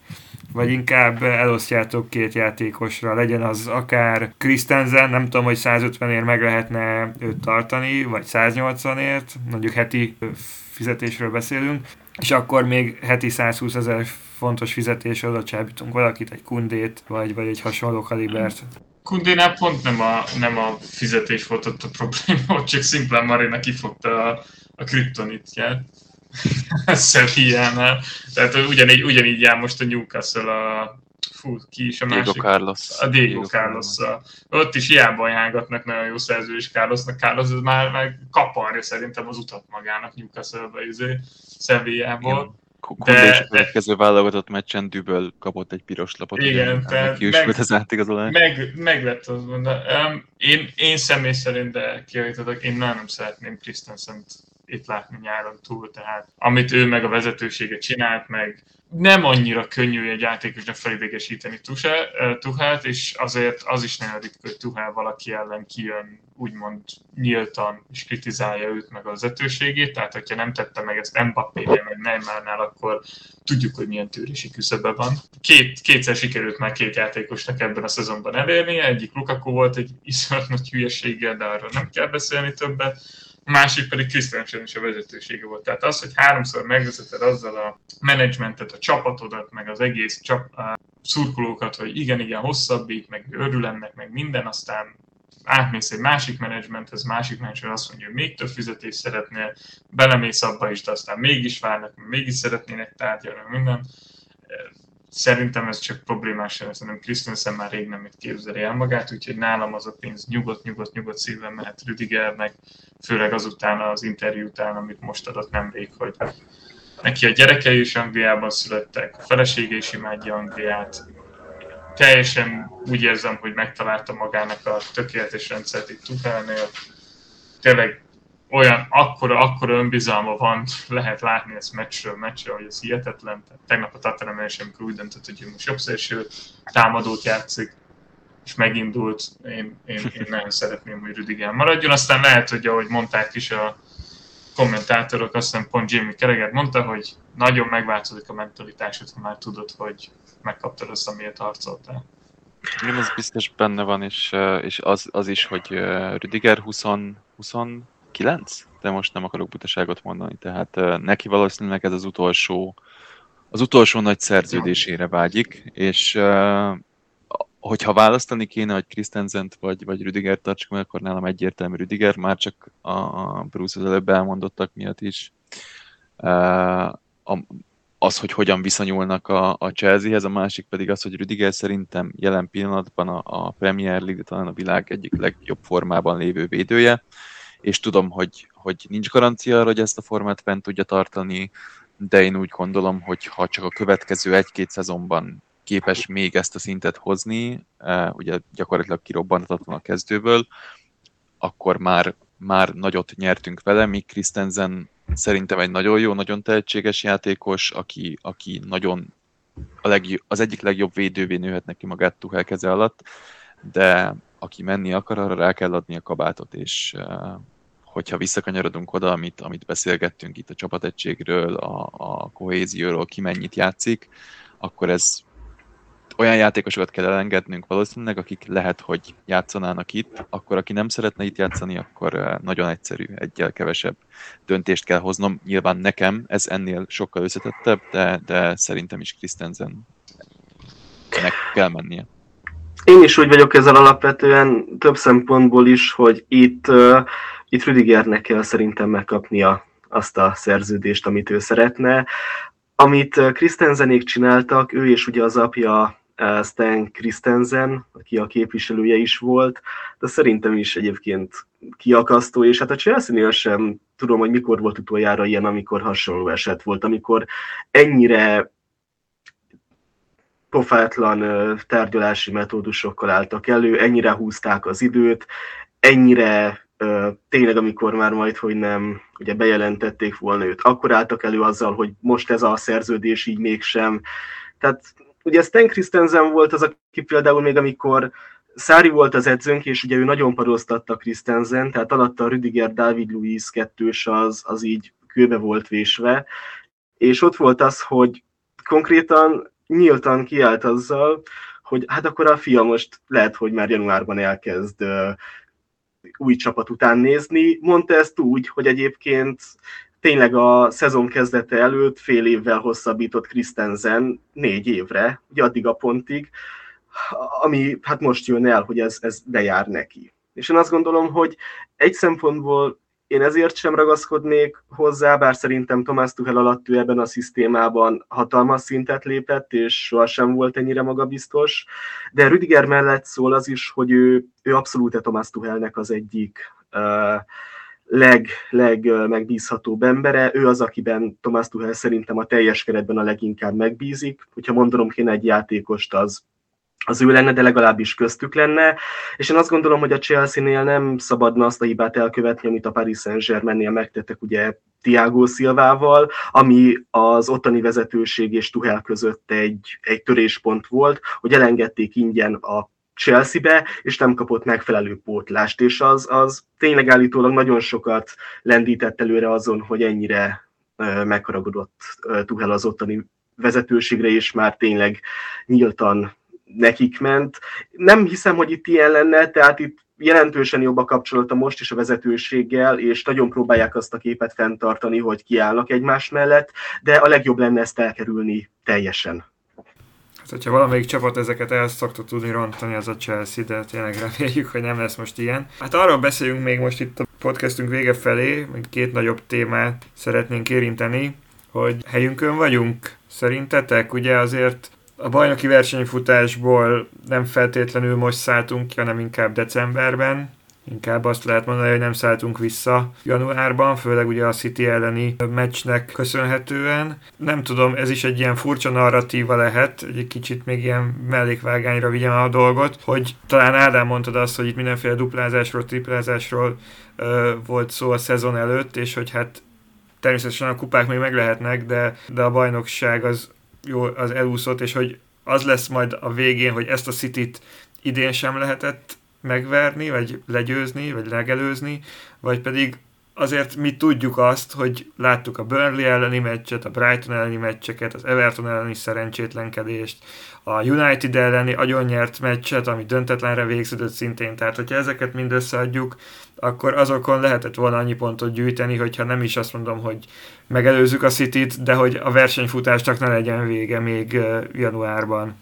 vagy inkább elosztjátok két játékosra, legyen az akár Christensen, nem tudom, hogy 150-ért meg lehetne őt tartani, vagy 180-ért, mondjuk heti fizetésről beszélünk, és akkor még heti 120 ezer fontos fizetés oda csábítunk valakit, egy kundét, vagy, vagy egy hasonló kalibert. Kundénál pont nem a, nem a fizetés volt ott a probléma, *laughs* ott csak szimplán Marina kifogta a, a kriptonitját. *laughs* Sevillánál. Tehát ugyanígy, ugyanígy jár most a Newcastle a fú, ki is a Diego másik? Carlos. A Diego, Diego carlos. Ott is hiába ajánlgatnak nagyon jó szerződés Carlosnak. Carlos ez már, már kaparja szerintem az utat magának Newcastle-be, izé, Sevillából. De, de... a következő válogatott meccsen Düböl kapott egy piros lapot. Igen, tehát meg, az átigazolás. Meg, meg lett az um, én, én személy szerint, de kiavítottak, én nagyon nem szeretném Christensen itt látni nyáron túl, tehát amit ő meg a vezetősége csinált, meg nem annyira könnyű egy játékosnak felidegesíteni Tuhát, és azért az is nagyon ritka, hogy Tuhál valaki ellen kijön úgymond nyíltan, és kritizálja őt meg a vezetőségét, tehát hogyha nem tette meg ezt Mbappé-nél, meg Neymarnál, akkor tudjuk, hogy milyen tűrési küszöbe van. Két, kétszer sikerült már két játékosnak ebben a szezonban elérni, egyik Lukaku volt egy *laughs* iszonyat nagy hülyeséggel, de arról nem kell beszélni többet másik pedig Christensen is a vezetősége volt. Tehát az, hogy háromszor megvezeted azzal a menedzsmentet, a csapatodat, meg az egész csap, a szurkolókat, hogy igen, igen, hosszabbít, meg örül ennek, meg minden, aztán átmész egy másik menedzsmenthez, másik menedzser azt mondja, hogy még több fizetést szeretnél, belemész abba is, de aztán mégis várnak, mégis szeretnének tárgyalni, minden Szerintem ez csak problémás sem, szerintem Christensen már rég nem itt képzeli el magát, úgyhogy nálam az a pénz nyugodt, nyugodt, nyugodt szívem mehet Rüdigernek, főleg azután az interjú után, amit most adott nemrég, hogy neki a gyerekei is Angliában születtek, a felesége is imádja Angliát, teljesen úgy érzem, hogy megtalálta magának a tökéletes rendszert itt Tuchelnél. Tényleg olyan akkora, akkora önbizalma van, lehet látni ezt meccsről meccsről, hogy ez hihetetlen. Tehát tegnap a Tottenham is, amikor úgy döntött, hogy most jobb szélső támadót játszik, és megindult, én, én, én nagyon szeretném, hogy Rüdiger maradjon. Aztán lehet, hogy ahogy mondták is a kommentátorok, azt hiszem pont Jamie Kereget mondta, hogy nagyon megváltozik a mentalitásod, ha már tudod, hogy megkaptad azt, amiért harcoltál. Igen, ez biztos benne van, és, és az, az is, hogy Rüdiger 20, 20 9? De most nem akarok butaságot mondani, tehát neki valószínűleg ez az utolsó, az utolsó nagy szerződésére vágyik, és hogyha választani kéne, hogy Christensent vagy, vagy Rüdiger tartsuk meg, akkor nálam egyértelmű Rüdiger, már csak a Bruce az előbb elmondottak miatt is. Az, hogy hogyan viszonyulnak a, a Chelseahez, a másik pedig az, hogy Rüdiger szerintem jelen pillanatban a, a Premier League talán a világ egyik legjobb formában lévő védője, és tudom, hogy, hogy nincs garancia arra, hogy ezt a formát fent tudja tartani, de én úgy gondolom, hogy ha csak a következő egy-két szezonban képes még ezt a szintet hozni, eh, ugye gyakorlatilag kirobbanhatatlan a kezdőből, akkor már, már nagyot nyertünk vele, míg Christensen szerintem egy nagyon jó, nagyon tehetséges játékos, aki, aki nagyon a legjobb, az egyik legjobb védővé nőhet neki magát Tuchel keze alatt, de aki menni akar, arra rá kell adni a kabátot, és eh, hogyha visszakanyarodunk oda, amit, amit beszélgettünk itt a csapategységről, a, a kohézióról, ki mennyit játszik, akkor ez olyan játékosokat kell elengednünk valószínűleg, akik lehet, hogy játszanának itt, akkor aki nem szeretne itt játszani, akkor eh, nagyon egyszerű, egyel kevesebb döntést kell hoznom. Nyilván nekem ez ennél sokkal összetettebb, de, de szerintem is Christensen kell mennie. Én is úgy vagyok ezzel alapvetően több szempontból is, hogy itt uh, itt Rüdigernek kell szerintem megkapnia azt a szerződést, amit ő szeretne. Amit Christensenék csináltak, ő és ugye az apja Stan Christensen, aki a képviselője is volt, de szerintem is egyébként kiakasztó, és hát a Chelsea-nél sem tudom, hogy mikor volt utoljára ilyen, amikor hasonló eset volt, amikor ennyire pofátlan tárgyalási metódusokkal álltak elő, ennyire húzták az időt, ennyire tényleg, amikor már majd, hogy nem, ugye bejelentették volna őt, akkor álltak elő azzal, hogy most ez a szerződés így mégsem. Tehát ugye Stan Christensen volt az, aki például még amikor Szári volt az edzőnk, és ugye ő nagyon paroztatta Christensen, tehát alatta a Rüdiger David Luiz kettős az, az így kőbe volt vésve, és ott volt az, hogy konkrétan nyíltan kiállt azzal, hogy hát akkor a fia most lehet, hogy már januárban elkezd új csapat után nézni. Mondta ezt úgy, hogy egyébként tényleg a szezon kezdete előtt fél évvel hosszabbított Christensen négy évre, ugye addig a pontig, ami hát most jön el, hogy ez, ez bejár neki. És én azt gondolom, hogy egy szempontból én ezért sem ragaszkodnék hozzá, bár szerintem Tomás Tuchel alatt ő ebben a szisztémában hatalmas szintet lépett, és sohasem volt ennyire magabiztos. De Rüdiger mellett szól az is, hogy ő, ő abszolút Tomás Tuchelnek az egyik uh, leg, leg megbízhatóbb embere. Ő az, akiben Tomás Tuchel szerintem a teljes keretben a leginkább megbízik. Hogyha mondanom kéne egy játékost, az az ő lenne, de legalábbis köztük lenne, és én azt gondolom, hogy a Chelsea-nél nem szabadna azt a hibát elkövetni, amit a Paris Saint-Germainnél megtettek ugye Tiago Silvával, ami az ottani vezetőség és Tuhel között egy, egy töréspont volt, hogy elengedték ingyen a Chelsea-be, és nem kapott megfelelő pótlást, és az, az tényleg állítólag nagyon sokat lendített előre azon, hogy ennyire megharagodott Tuhel az ottani vezetőségre, és már tényleg nyíltan nekik ment. Nem hiszem, hogy itt ilyen lenne, tehát itt jelentősen jobb a kapcsolata most is a vezetőséggel, és nagyon próbálják azt a képet fenntartani, hogy kiállnak egymás mellett, de a legjobb lenne ezt elkerülni teljesen. Hát, hogyha valamelyik csapat ezeket el szokta tudni rontani, az a Chelsea, de tényleg reméljük, hogy nem lesz most ilyen. Hát arról beszéljünk még most itt a podcastünk vége felé, két nagyobb témát szeretnénk érinteni, hogy helyünkön vagyunk, szerintetek? Ugye azért a bajnoki versenyfutásból nem feltétlenül most szálltunk ki, hanem inkább decemberben. Inkább azt lehet mondani, hogy nem szálltunk vissza januárban, főleg ugye a City elleni meccsnek köszönhetően. Nem tudom, ez is egy ilyen furcsa narratíva lehet, egy kicsit még ilyen mellékvágányra vigyem a dolgot, hogy talán Ádám mondtad azt, hogy itt mindenféle duplázásról, triplázásról ö, volt szó a szezon előtt, és hogy hát természetesen a kupák még meg lehetnek, de, de a bajnokság az jó, az elúszott, és hogy az lesz majd a végén, hogy ezt a City-t idén sem lehetett megverni, vagy legyőzni, vagy legelőzni, vagy pedig azért mi tudjuk azt, hogy láttuk a Burnley elleni meccset, a Brighton elleni meccseket, az Everton elleni szerencsétlenkedést, a United elleni agyonnyert meccset, ami döntetlenre végződött szintén. Tehát, hogyha ezeket mind összeadjuk, akkor azokon lehetett volna annyi pontot gyűjteni, hogyha nem is azt mondom, hogy megelőzzük a City-t, de hogy a versenyfutásnak ne legyen vége még januárban.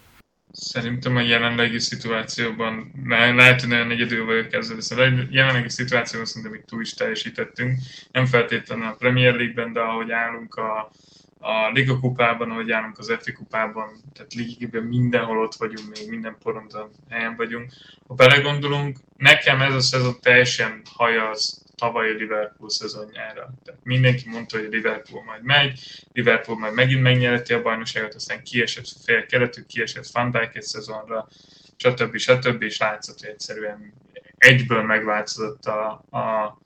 Szerintem a jelenlegi szituációban, lehet, hogy nagyon egyedül vagyok ezzel, de a jelenlegi szituációban szerintem itt túl is teljesítettünk. Nem feltétlenül a Premier League-ben, de ahogy állunk a, a Liga kupában, ahogy állunk az FA kupában, tehát ligében mindenhol ott vagyunk, még minden poronton helyen vagyunk. Ha belegondolunk, nekem ez a szezon teljesen hajaz tavalyi Liverpool szezonjára. Tehát mindenki mondta, hogy Liverpool majd megy, Liverpool majd megint megnyereti a bajnokságot, aztán kiesett fél keretük, kiesett Van Dijk egy szezonra, stb. stb. és látszott, hogy egyszerűen egyből megváltozott a, a,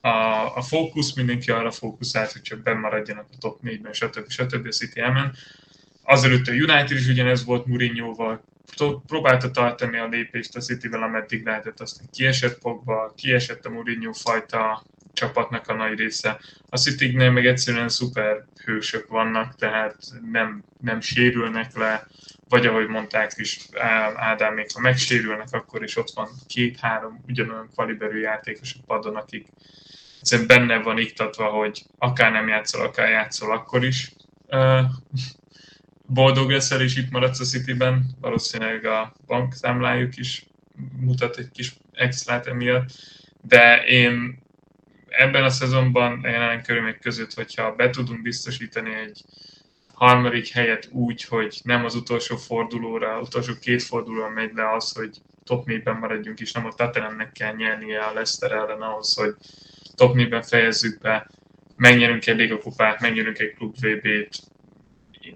a, a fókusz, mindenki arra fókuszált, hogy csak bemaradjanak a top 4-ben, stb. stb. a City elmen. Azelőtt a United is ugyanez volt Mourinho-val, próbálta tartani a lépést a City-vel, ameddig lehetett, aztán kiesett Pogba, kiesett a Mourinho fajta csapatnak a nagy része. A city meg egyszerűen szuper hősök vannak, tehát nem, nem sérülnek le, vagy ahogy mondták is Ádám, még ha megsérülnek, akkor is ott van két-három ugyanolyan kaliberű játékos a padon, akik egyszerűen benne van iktatva, hogy akár nem játszol, akár játszol, akkor is boldog leszel, és itt maradsz a Cityben, valószínűleg a bankszámlájuk is mutat egy kis extrát emiatt, de én ebben a szezonban jelen körülmények között, hogyha be tudunk biztosítani egy harmadik helyet úgy, hogy nem az utolsó fordulóra, utolsó két fordulóra megy le az, hogy top 4-ben maradjunk, és nem a Tottenhamnek kell nyernie a Leicester ellen ahhoz, hogy top 4-ben fejezzük be, megnyerünk egy ligakupát, megnyerünk egy klub VB-t,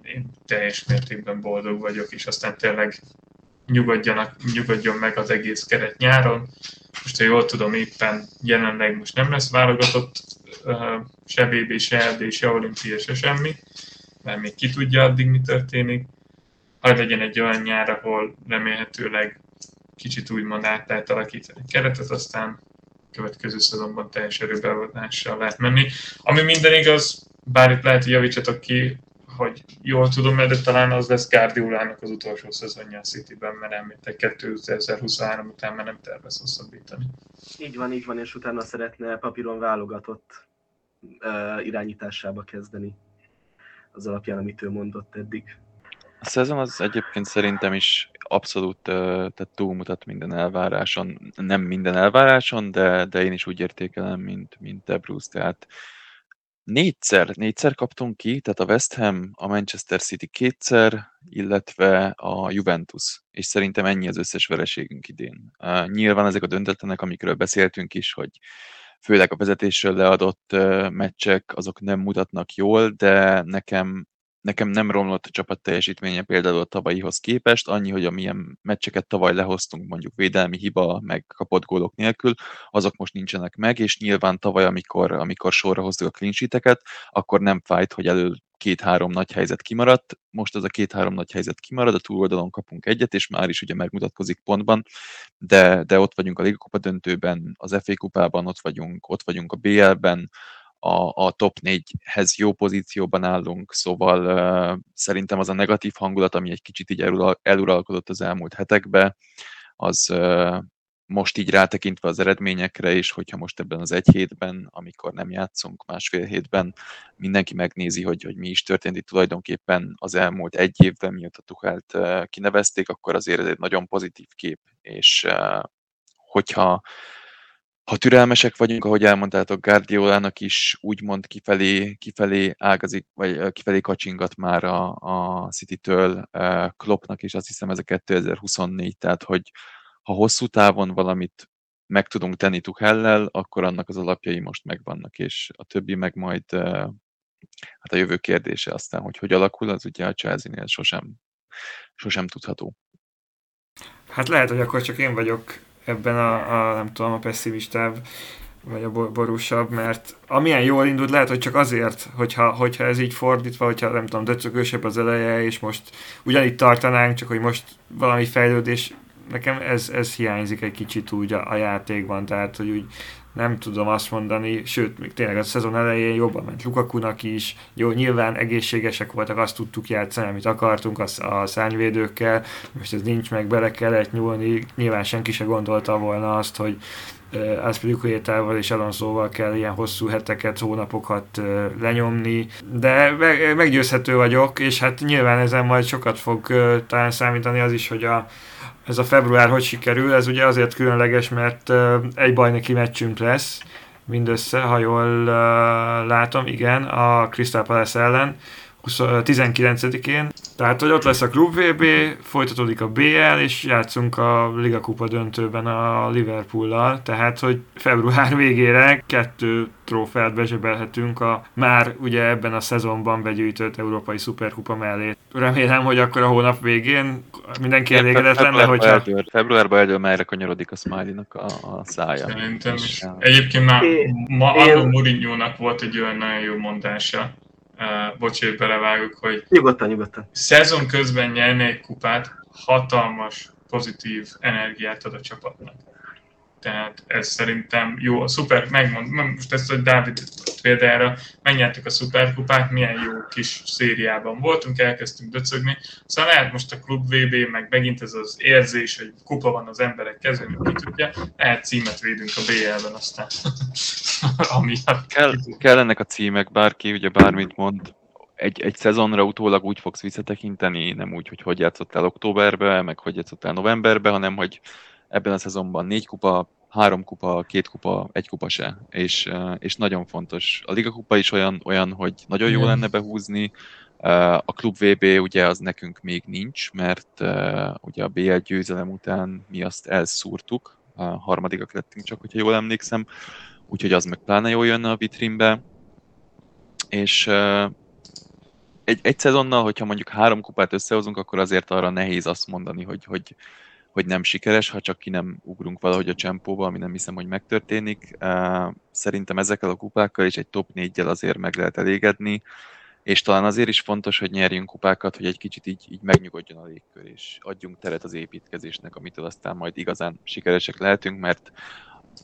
én, teljes mértékben boldog vagyok, és aztán tényleg nyugodjanak, nyugodjon meg az egész keret nyáron. Most, ha jól tudom, éppen jelenleg most nem lesz válogatott se VB, se LD, se olimpia, se semmi, mert még ki tudja addig, mi történik. Hadd legyen egy olyan nyár, ahol remélhetőleg kicsit úgymond át lehet alakítani a keretet, aztán következő szezonban teljes erőbeadással lehet menni. Ami minden igaz, bár itt lehet, hogy javítsatok ki, hogy jól tudom, de talán az lesz Guardiolának az utolsó szezonja a Cityben, mert említek 2023 után már nem tervez hosszabbítani. Így van, így van, és utána szeretne papíron válogatott uh, irányításába kezdeni az alapján, amit ő mondott eddig. A szezon az egyébként szerintem is abszolút tehát túlmutat minden elváráson. Nem minden elváráson, de, de én is úgy értékelem, mint, mint te, Bruce. Tehát négyszer, négyszer kaptunk ki, tehát a West Ham, a Manchester City kétszer, illetve a Juventus. És szerintem ennyi az összes vereségünk idén. Uh, nyilván ezek a döntetlenek, amikről beszéltünk is, hogy főleg a vezetésről leadott uh, meccsek, azok nem mutatnak jól, de nekem Nekem nem romlott a csapat teljesítménye például a tavalyihoz képest, annyi, hogy amilyen meccseket tavaly lehoztunk, mondjuk védelmi hiba, meg kapott gólok nélkül, azok most nincsenek meg, és nyilván tavaly, amikor, amikor sorra hoztuk a clean akkor nem fájt, hogy elő két-három nagy helyzet kimaradt, most az a két-három nagy helyzet kimarad, a túloldalon kapunk egyet, és már is ugye megmutatkozik pontban, de, de ott vagyunk a Liga Kupa döntőben, az FA kupában ott vagyunk, ott vagyunk a BL-ben, a, a top 4-hez jó pozícióban állunk, szóval uh, szerintem az a negatív hangulat, ami egy kicsit így elural, eluralkodott az elmúlt hetekben, az uh, most így rátekintve az eredményekre is, hogyha most ebben az egy hétben, amikor nem játszunk, másfél hétben, mindenki megnézi, hogy, hogy mi is történt. Itt tulajdonképpen az elmúlt egy évben, mióta Tuchelt uh, kinevezték, akkor azért ez egy nagyon pozitív kép, és hogyha ha türelmesek vagyunk, ahogy elmondtátok, Guardiolának is úgymond kifelé, kifelé ágazik, vagy kifelé kacsingat már a, a City-től, Kloppnak is azt hiszem ez a 2024, tehát hogy ha hosszú távon valamit meg tudunk tenni Tuchellel, akkor annak az alapjai most megvannak, és a többi meg majd hát a jövő kérdése aztán, hogy hogy alakul, az ugye a Chelsea-nél sosem, sosem tudható. Hát lehet, hogy akkor csak én vagyok ebben a, a nem tudom, a pessimistább vagy a borúsabb, mert amilyen jól indult, lehet, hogy csak azért, hogyha, hogyha ez így fordítva, hogyha nem tudom, döcögősebb az eleje, és most ugyanitt tartanánk, csak hogy most valami fejlődés, nekem ez, ez hiányzik egy kicsit úgy a, a játékban, tehát hogy úgy nem tudom azt mondani, sőt, még tényleg a szezon elején jobban ment Lukakunak is, jó, nyilván egészségesek voltak, azt tudtuk játszani, amit akartunk a, a szányvédőkkel, most ez nincs meg, bele kellett nyúlni, nyilván senki se gondolta volna azt, hogy Aspilicuétával és Alonsoval kell ilyen hosszú heteket, hónapokat lenyomni, de meg, meggyőzhető vagyok, és hát nyilván ezen majd sokat fog talán számítani az is, hogy a ez a február hogy sikerül, ez ugye azért különleges, mert egy bajnoki meccsünk lesz, mindössze, ha jól látom, igen, a Crystal Palace ellen, 19-én. Tehát, hogy ott lesz a Klub VB, folytatódik a BL, és játszunk a Liga Kupa döntőben a Liverpool-lal. Tehát, hogy február végére kettő trófeát bezsebelhetünk a már ugye ebben a szezonban begyűjtött Európai Szuperkupa mellé. Remélem, hogy akkor a hónap végén mindenki elégedett lenne, hogyha... Eldől, februárban eldől merre kanyarodik a Smiley-nak a, a szája. Szerintem is. Egyébként már ma Arno Mourinho-nak volt egy olyan nagyon jó mondása, uh, bocs, hogy belevágok, hogy nyugodtan, nyugodtan. szezon közben nyerni egy kupát hatalmas pozitív energiát ad a csapatnak. Tehát ez szerintem jó. A szuper, megmond, most ezt, hogy Dávid példára megnyertük a szuperkupát, milyen jó kis szériában voltunk, elkezdtünk döcögni. Szóval lehet most a klub VB, meg megint ez az érzés, hogy kupa van az emberek kezén, ki tudja, lehet címet védünk a BL-ben aztán. *laughs* Amiatt. Kell, kell ennek a címek, bárki ugye bármit mond, egy, egy szezonra utólag úgy fogsz visszatekinteni, nem úgy, hogy hogy játszottál októberbe, meg hogy játszottál novemberbe, hanem hogy ebben a szezonban négy kupa, három kupa, két kupa, egy kupa se. És, és nagyon fontos. A Liga kupa is olyan, olyan hogy nagyon jó lenne behúzni. A Klub VB ugye az nekünk még nincs, mert ugye a BL győzelem után mi azt elszúrtuk. A harmadikak lettünk csak, hogyha jól emlékszem. Úgyhogy az meg pláne jól jönne a vitrínbe. És egy, egy szezonnal, hogyha mondjuk három kupát összehozunk, akkor azért arra nehéz azt mondani, hogy, hogy hogy nem sikeres, ha csak ki nem ugrunk valahogy a csempóba, ami nem hiszem, hogy megtörténik. Szerintem ezekkel a kupákkal és egy top 4-jel azért meg lehet elégedni, és talán azért is fontos, hogy nyerjünk kupákat, hogy egy kicsit így, így megnyugodjon a légkör, és adjunk teret az építkezésnek, amitől aztán majd igazán sikeresek lehetünk, mert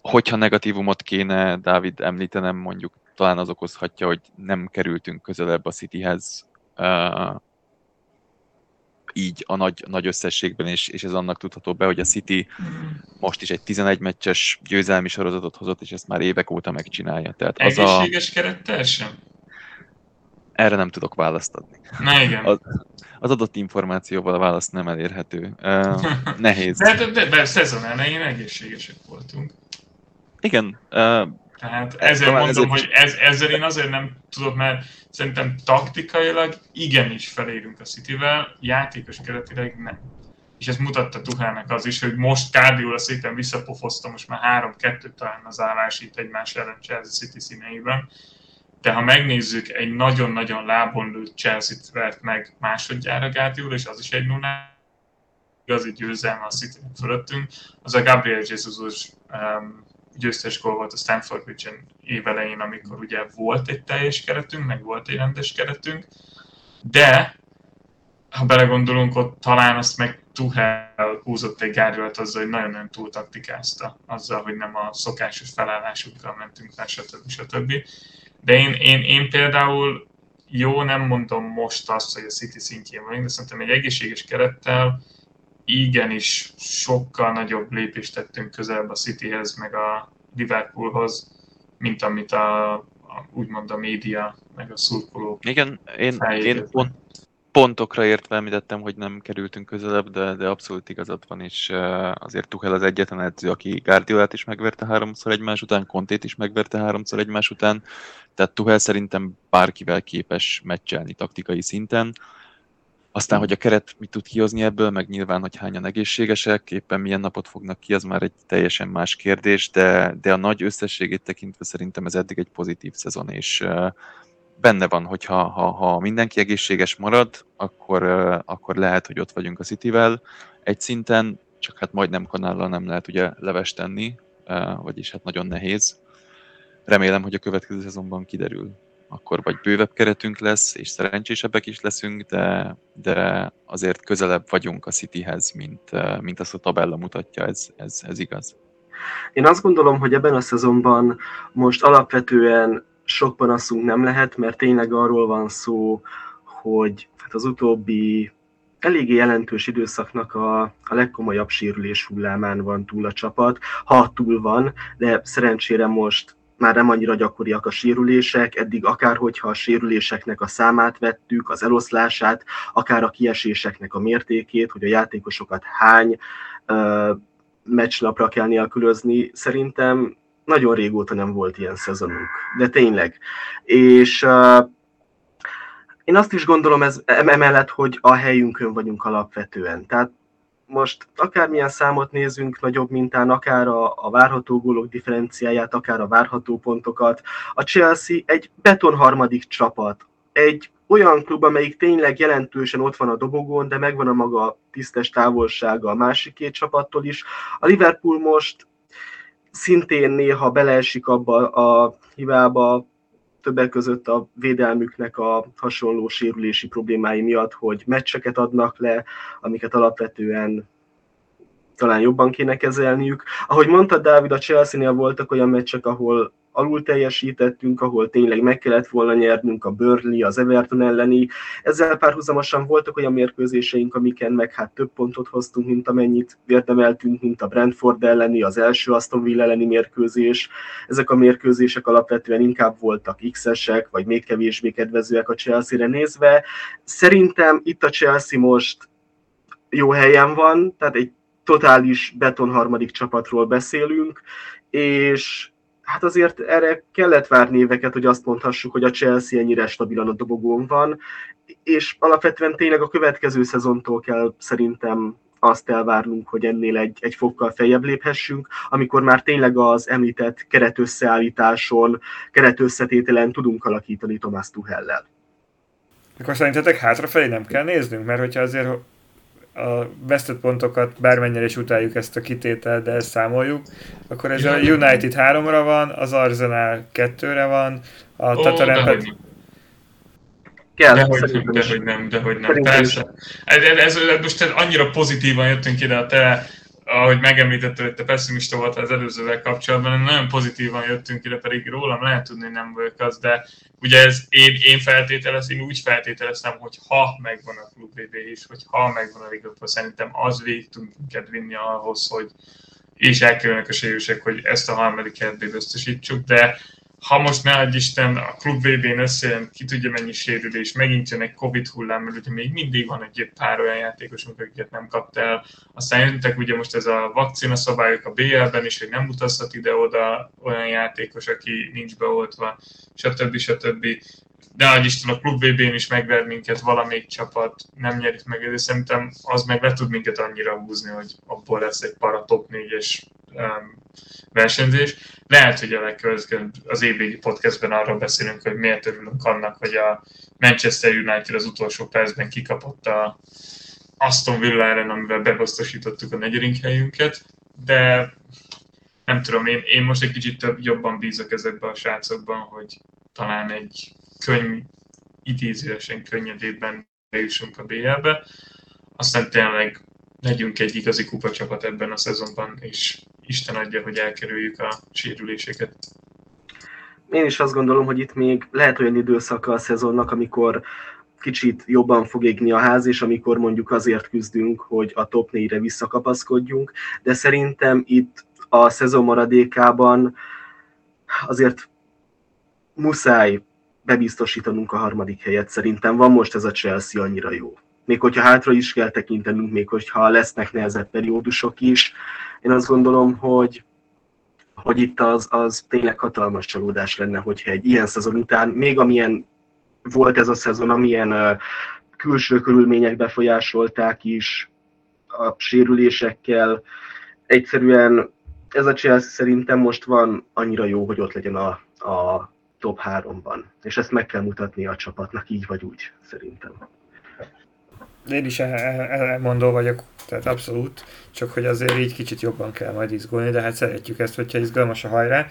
hogyha negatívumot kéne Dávid említenem, mondjuk talán az okozhatja, hogy nem kerültünk közelebb a Cityhez így a nagy, nagy összességben, és, és ez annak tudható be, hogy a City most is egy 11 meccses győzelmi sorozatot hozott, és ezt már évek óta megcsinálja. Tehát az Egészséges a... kerettel sem? Erre nem tudok választ adni. Na igen. Az, az adott információval a válasz nem elérhető. Uh, nehéz. de, de, de, de szezon elején egészségesek voltunk. Igen. Uh, Tehát ezzel mondom, ezért... hogy ez, ezzel én azért nem tudok, mert szerintem taktikailag igenis felérünk a Cityvel, játékos keretileg nem. És ezt mutatta Tuhának az is, hogy most Guardiola szépen visszapofozta, most már 3-2 talán az állás itt egymás ellen Chelsea City színeiben. De ha megnézzük, egy nagyon-nagyon lábon lőtt Chelsea-t vert meg másodjára Guardiola, és az is egy 0 igazi győzelme a city fölöttünk, az a Gabriel Jesus um, győztes gól volt a Stanford Bridge-en évelején, amikor ugye volt egy teljes keretünk, meg volt egy rendes keretünk, de ha belegondolunk, ott talán azt meg Tuchel húzott egy gárgyalt azzal, hogy nagyon-nagyon túl taktikázta, azzal, hogy nem a szokásos felállásukkal mentünk fel, stb. stb. De én, én, én például jó, nem mondom most azt, hogy a City szintjén vagyunk, de szerintem egy egészséges kerettel igenis sokkal nagyobb lépést tettünk közelebb a Cityhez, meg a Liverpoolhoz, mint amit a, a úgymond a média, meg a szurkolók Igen, én, én pont, pontokra értve említettem, hogy nem kerültünk közelebb, de, de abszolút igazad van, és azért Tuchel az egyetlen edző, aki Guardiolát is megverte háromszor egymás után, Kontét is megverte háromszor egymás után, tehát Tuchel szerintem bárkivel képes meccselni taktikai szinten. Aztán, hogy a keret mit tud kihozni ebből, meg nyilván, hogy hányan egészségesek, éppen milyen napot fognak ki, az már egy teljesen más kérdés, de, de a nagy összességét tekintve szerintem ez eddig egy pozitív szezon, és benne van, hogy ha, ha, ha mindenki egészséges marad, akkor, akkor lehet, hogy ott vagyunk a Cityvel egy szinten, csak hát majdnem kanállal nem lehet ugye leves tenni, vagyis hát nagyon nehéz. Remélem, hogy a következő szezonban kiderül. Akkor vagy bővebb keretünk lesz, és szerencsésebbek is leszünk, de, de azért közelebb vagyunk a Cityhez, mint, mint azt a tabella mutatja, ez, ez, ez igaz. Én azt gondolom, hogy ebben a szezonban most alapvetően sok panaszunk nem lehet, mert tényleg arról van szó, hogy hát az utóbbi eléggé jelentős időszaknak a, a legkomolyabb sérülés hullámán van túl a csapat, ha túl van, de szerencsére most már nem annyira gyakoriak a sérülések, eddig akár hogyha a sérüléseknek a számát vettük, az eloszlását, akár a kieséseknek a mértékét, hogy a játékosokat hány uh, meccsnapra kell nélkülözni, szerintem nagyon régóta nem volt ilyen szezonunk, de tényleg. És uh, én azt is gondolom ez, emellett, hogy a helyünkön vagyunk alapvetően. Tehát most akármilyen számot nézünk nagyobb mintán, akár a, a várható gólok differenciáját, akár a várható pontokat, a Chelsea egy beton harmadik csapat, egy olyan klub, amelyik tényleg jelentősen ott van a dobogón, de megvan a maga tisztes távolsága a másik két csapattól is. A Liverpool most szintén néha beleesik abba a hibába, többek között a védelmüknek a hasonló sérülési problémái miatt, hogy meccseket adnak le, amiket alapvetően talán jobban kéne kezelniük. Ahogy mondta Dávid, a Chelsea-nél voltak olyan meccsek, ahol alul teljesítettünk, ahol tényleg meg kellett volna nyernünk a Burnley, az Everton elleni. Ezzel párhuzamosan voltak olyan mérkőzéseink, amiken meg hát több pontot hoztunk, mint amennyit érdemeltünk, mint a Brentford elleni, az első Aston Villa elleni mérkőzés. Ezek a mérkőzések alapvetően inkább voltak X-esek, vagy még kevésbé kedvezőek a Chelsea-re nézve. Szerintem itt a Chelsea most jó helyen van, tehát egy totális beton harmadik csapatról beszélünk, és hát azért erre kellett várni éveket, hogy azt mondhassuk, hogy a Chelsea ennyire stabilan a dobogón van, és alapvetően tényleg a következő szezontól kell szerintem azt elvárnunk, hogy ennél egy, egy fokkal feljebb léphessünk, amikor már tényleg az említett keretösszeállításon, keretösszetételen tudunk alakítani Thomas Tuchellel. Akkor szerintetek hátrafelé nem kell néznünk? Mert hogyha azért a vesztett pontokat, bármennyire is utáljuk ezt a kitételt, de ezt számoljuk, akkor ez a United 3-ra van, az Arsenal 2-re van, a oh, Tatarempet... Kell, de hogy nem, de hogy nem, de hogy nem. Persze. Ez, ez, ez, most annyira pozitívan jöttünk ide a te ahogy megemlítetted, hogy te pessimista volt az előzővel kapcsolatban, nagyon pozitívan jöttünk ide, pedig rólam lehet tudni, hogy nem vagyok az, de ugye ez én, én feltételezem, én úgy feltételeztem, hogy ha megvan a Klub BB is, hogy ha megvan a Liverpool, szerintem az végig tudunk minket vinni ahhoz, hogy és elkerülnek a sérülések, hogy ezt a harmadik helyet biztosítsuk, de ha most ne adj Isten a klub VB-n összejön, ki tudja mennyi sérülés, megint jön egy Covid hullám, mert ugye még mindig van egy pár olyan játékosunk, akiket nem kapta el. Aztán jöttek ugye most ez a vakcina szabályok a BL-ben is, hogy nem utazhat ide-oda olyan játékos, aki nincs beoltva, stb. stb. De adj Isten, a klub VB-n is megver minket valamelyik csapat, nem nyerik meg, de szerintem az meg le tud minket annyira húzni, hogy abból lesz egy para top 4-es um, versenyzés. Lehet, hogy a legkövetkező az évvégi podcastben arról beszélünk, hogy miért örülünk annak, hogy a Manchester United az utolsó percben kikapott a Aston Villa ellen, amivel bebiztosítottuk a negyedik helyünket, de nem tudom, én, én most egy kicsit több, jobban bízok ezekben a srácokban, hogy talán egy könny, idézőesen könnyedében bejussunk a BL-be. Aztán tényleg legyünk egy igazi kupacsapat ebben a szezonban, és Isten adja, hogy elkerüljük a sérüléseket. Én is azt gondolom, hogy itt még lehet olyan időszaka a szezonnak, amikor kicsit jobban fog égni a ház, és amikor mondjuk azért küzdünk, hogy a top 4-re visszakapaszkodjunk, de szerintem itt a szezon maradékában azért muszáj bebiztosítanunk a harmadik helyet. Szerintem van most ez a Chelsea annyira jó. Még hogyha hátra is kell tekintenünk, még hogyha lesznek nehezebb periódusok is, én azt gondolom, hogy, hogy itt az, az tényleg hatalmas csalódás lenne, hogyha egy ilyen szezon után, még amilyen volt ez a szezon, amilyen külső körülmények befolyásolták is, a sérülésekkel, egyszerűen ez a Chelsea szerintem most van annyira jó, hogy ott legyen a, a top 3-ban. És ezt meg kell mutatni a csapatnak, így vagy úgy, szerintem. Én is elmondó vagyok, tehát abszolút, csak hogy azért így kicsit jobban kell majd izgulni, de hát szeretjük ezt, hogyha izgalmas a hajrá.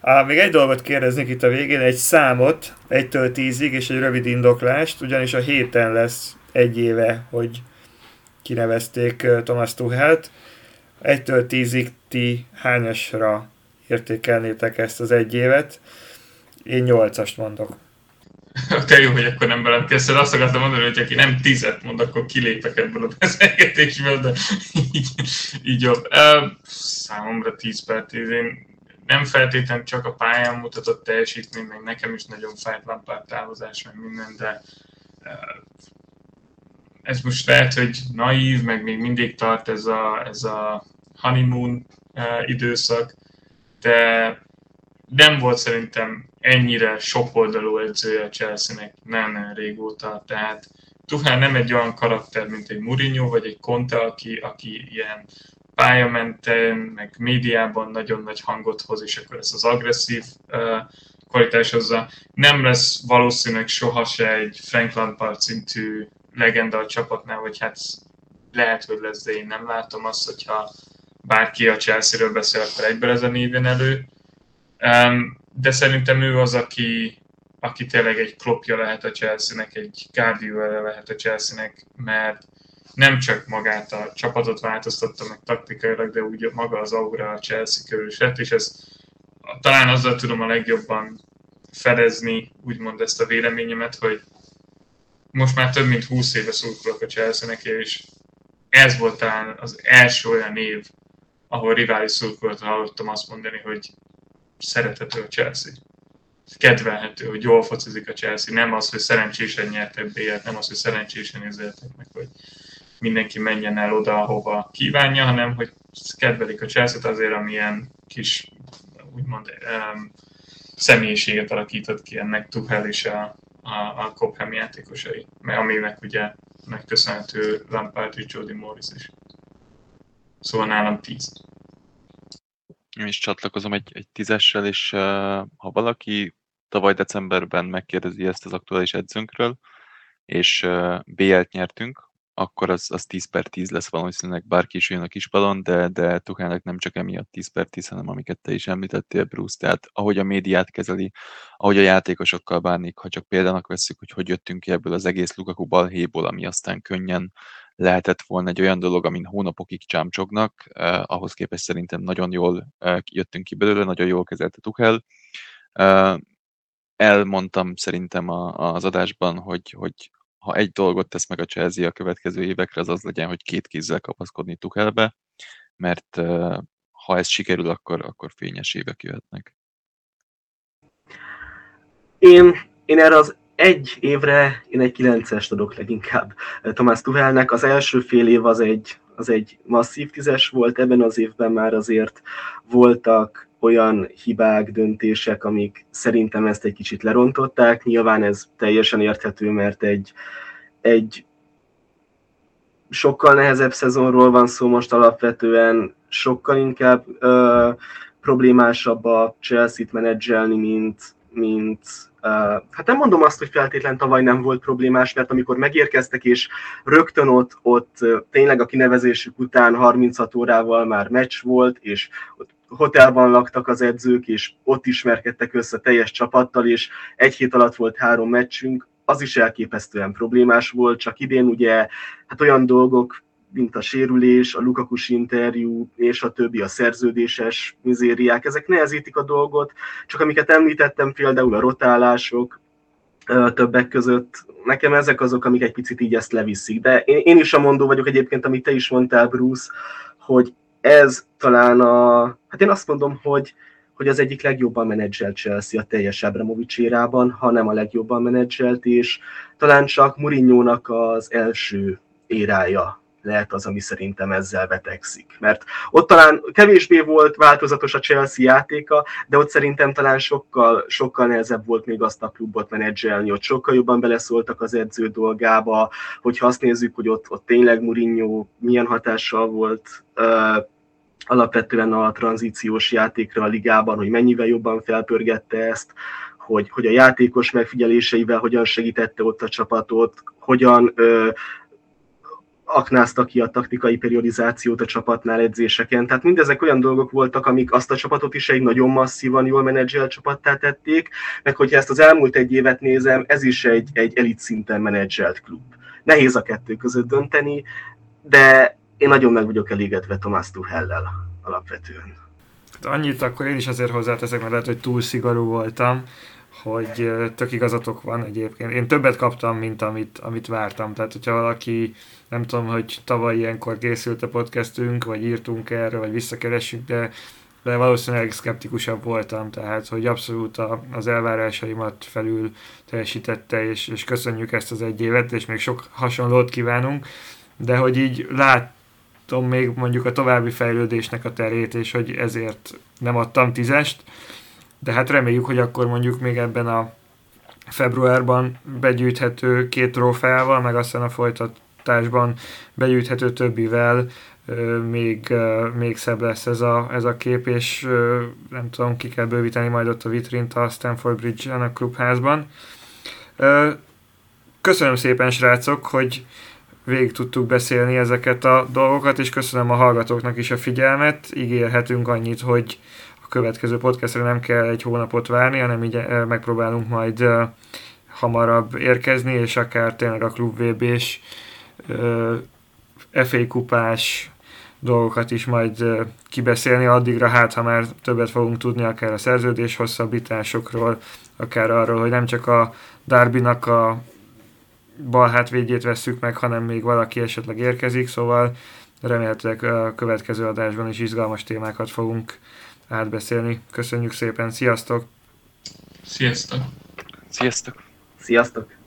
Á, még egy dolgot kérdeznék itt a végén, egy számot, 1-től 10-ig, és egy rövid indoklást, ugyanis a héten lesz egy éve, hogy kinevezték Thomas Tuchelt. 1-től 10-ig ti hányasra értékelnétek ezt az egy évet? Én 8-ast mondok. *laughs* Te jó, hogy akkor nem velem kezdted. Azt akartam mondani, hogy aki nem tizet mond, akkor kilépek ebből a beszélgetésből, de *laughs* így, így jobb. Számomra 10 per 10. Én nem feltétlenül csak a pályán mutatott teljesítmény, meg nekem is nagyon fájt Lampard távozás, meg minden, de ez most lehet, hogy naív, meg még mindig tart ez a, ez a honeymoon időszak, de nem volt szerintem ennyire sokoldalú edzője a Chelsea-nek nem régóta, tehát Tuchel nem egy olyan karakter, mint egy Mourinho vagy egy Conte, aki, aki ilyen pályamenten, meg médiában nagyon nagy hangot hoz, és akkor ez az agresszív uh, kvalitás hozza. Nem lesz valószínűleg soha se egy Frank Lampard szintű legenda a csapatnál, vagy hát lehet, hogy lesz, de én nem látom azt, hogyha bárki a Chelsea-ről beszél, akkor egyből ez a néven elő. Um, de szerintem ő az, aki, aki tényleg egy klopja lehet a Chelsea-nek, egy Guardiola lehet a Chelsea-nek, mert nem csak magát a csapatot változtatta meg taktikailag, de úgy maga az aura a Chelsea körül is lett, és ez talán azzal tudom a legjobban fedezni, úgymond ezt a véleményemet, hogy most már több mint 20 éve szurkolok a Chelsea-nek, és ez volt talán az első olyan év, ahol rivális szurkolatra hallottam azt mondani, hogy szerethető a Chelsea. Kedvelhető, hogy jól focizik a Chelsea. Nem az, hogy szerencsésen nyertek b nem az, hogy szerencsésen érzeltek meg, hogy mindenki menjen el oda, ahova kívánja, hanem hogy kedvelik a Chelsea-t azért, amilyen kis úgymond um, személyiséget alakított ki ennek Tuchel és a, a, a Cobham játékosai, aminek ugye megköszönhető Lampard és Jody Morris is. Szóval nálam 10 én is csatlakozom egy, egy tízessel, és ha valaki tavaly decemberben megkérdezi ezt az aktuális edzőnkről, és uh, BL-t nyertünk, akkor az, az 10 per 10 lesz valószínűleg bárki is jön a kispadon, de, de Tuchelnek nem csak emiatt 10 per 10, hanem amiket te is említettél, Bruce, tehát ahogy a médiát kezeli, ahogy a játékosokkal bánik, ha csak példának veszük, hogy hogy jöttünk ki ebből az egész Lukaku balhéból, ami aztán könnyen lehetett volna egy olyan dolog, amin hónapokig csámcsognak, eh, ahhoz képest szerintem nagyon jól eh, jöttünk ki belőle, nagyon jól kezelte Tuchel. Eh, elmondtam szerintem a, az adásban, hogy, hogy ha egy dolgot tesz meg a Chelsea a következő évekre, az az legyen, hogy két kézzel kapaszkodni Tuchelbe, mert eh, ha ez sikerül, akkor, akkor fényes évek jöhetnek. Én, én erre az egy évre én egy kilencest adok leginkább Tomás Tuhelnek. Az első fél év az egy, az egy masszív tízes volt, ebben az évben már azért voltak olyan hibák, döntések, amik szerintem ezt egy kicsit lerontották. Nyilván ez teljesen érthető, mert egy, egy sokkal nehezebb szezonról van szó most alapvetően, sokkal inkább ö, problémásabb a Chelsea-t menedzselni, mint, mint hát nem mondom azt, hogy feltétlen tavaly nem volt problémás, mert amikor megérkeztek, és rögtön ott, ott tényleg a kinevezésük után 36 órával már meccs volt, és ott hotelban laktak az edzők, és ott ismerkedtek össze teljes csapattal, és egy hét alatt volt három meccsünk, az is elképesztően problémás volt, csak idén ugye hát olyan dolgok, mint a sérülés, a Lukakus interjú, és a többi, a szerződéses mizériák, ezek nehezítik a dolgot, csak amiket említettem, például a rotálások, többek között, nekem ezek azok, amik egy picit így ezt leviszik. De én, én is a mondó vagyok egyébként, amit te is mondtál, Bruce, hogy ez talán a, hát én azt mondom, hogy, hogy az egyik legjobban menedzselt Chelsea a teljes Abramovics érában, ha a legjobban menedzselt, és talán csak Mourinho-nak az első érája lehet az, ami szerintem ezzel betegszik. Mert ott talán kevésbé volt változatos a Chelsea játéka, de ott szerintem talán sokkal, sokkal nehezebb volt még azt a klubot menedzselni, ott sokkal jobban beleszóltak az edző dolgába, hogyha azt nézzük, hogy ott, ott tényleg Mourinho milyen hatással volt uh, alapvetően a tranzíciós játékra a ligában, hogy mennyivel jobban felpörgette ezt, hogy, hogy a játékos megfigyeléseivel hogyan segítette ott a csapatot, hogyan ö, aknázta ki a taktikai periodizációt a csapatnál edzéseken. Tehát mindezek olyan dolgok voltak, amik azt a csapatot is egy nagyon masszívan jól menedzselt csapattá tették, meg hogyha ezt az elmúlt egy évet nézem, ez is egy, egy elit szinten menedzselt klub. Nehéz a kettő között dönteni, de én nagyon meg vagyok elégedve Tomás Tuchellel alapvetően. Hát annyit akkor én is azért hozzáteszek, mert lehet, hogy túl szigorú voltam, hogy tök igazatok van egyébként. Én többet kaptam, mint amit, amit vártam. Tehát, hogyha valaki, nem tudom, hogy tavaly ilyenkor készült a podcastünk, vagy írtunk erre, vagy visszakeressük, de, de valószínűleg szkeptikusabb voltam, tehát, hogy abszolút a, az elvárásaimat felül teljesítette, és, és köszönjük ezt az egy évet, és még sok hasonlót kívánunk, de hogy így látom még mondjuk a további fejlődésnek a terét, és hogy ezért nem adtam tízest, de hát reméljük, hogy akkor mondjuk még ebben a februárban begyűjthető két trófeával, meg aztán a folytatásban begyűjthető többivel még, még szebb lesz ez a, ez a kép, és nem tudom, ki kell bővíteni majd ott a vitrint a Stanford Bridge-en a klubházban. Köszönöm szépen, srácok, hogy végig tudtuk beszélni ezeket a dolgokat, és köszönöm a hallgatóknak is a figyelmet. Ígérhetünk annyit, hogy következő podcastre nem kell egy hónapot várni, hanem így eh, megpróbálunk majd eh, hamarabb érkezni, és akár tényleg a Klub VB-s eh, FA kupás dolgokat is majd kibeszélni. Addigra, hát ha már többet fogunk tudni, akár a szerződés hosszabbításokról, akár arról, hogy nem csak a Darbynak a bal hátvédjét vesszük meg, hanem még valaki esetleg érkezik, szóval remélhetőleg a következő adásban is izgalmas témákat fogunk átbeszélni. Köszönjük szépen, sziasztok! Sziasztok! Sziasztok! Sziasztok!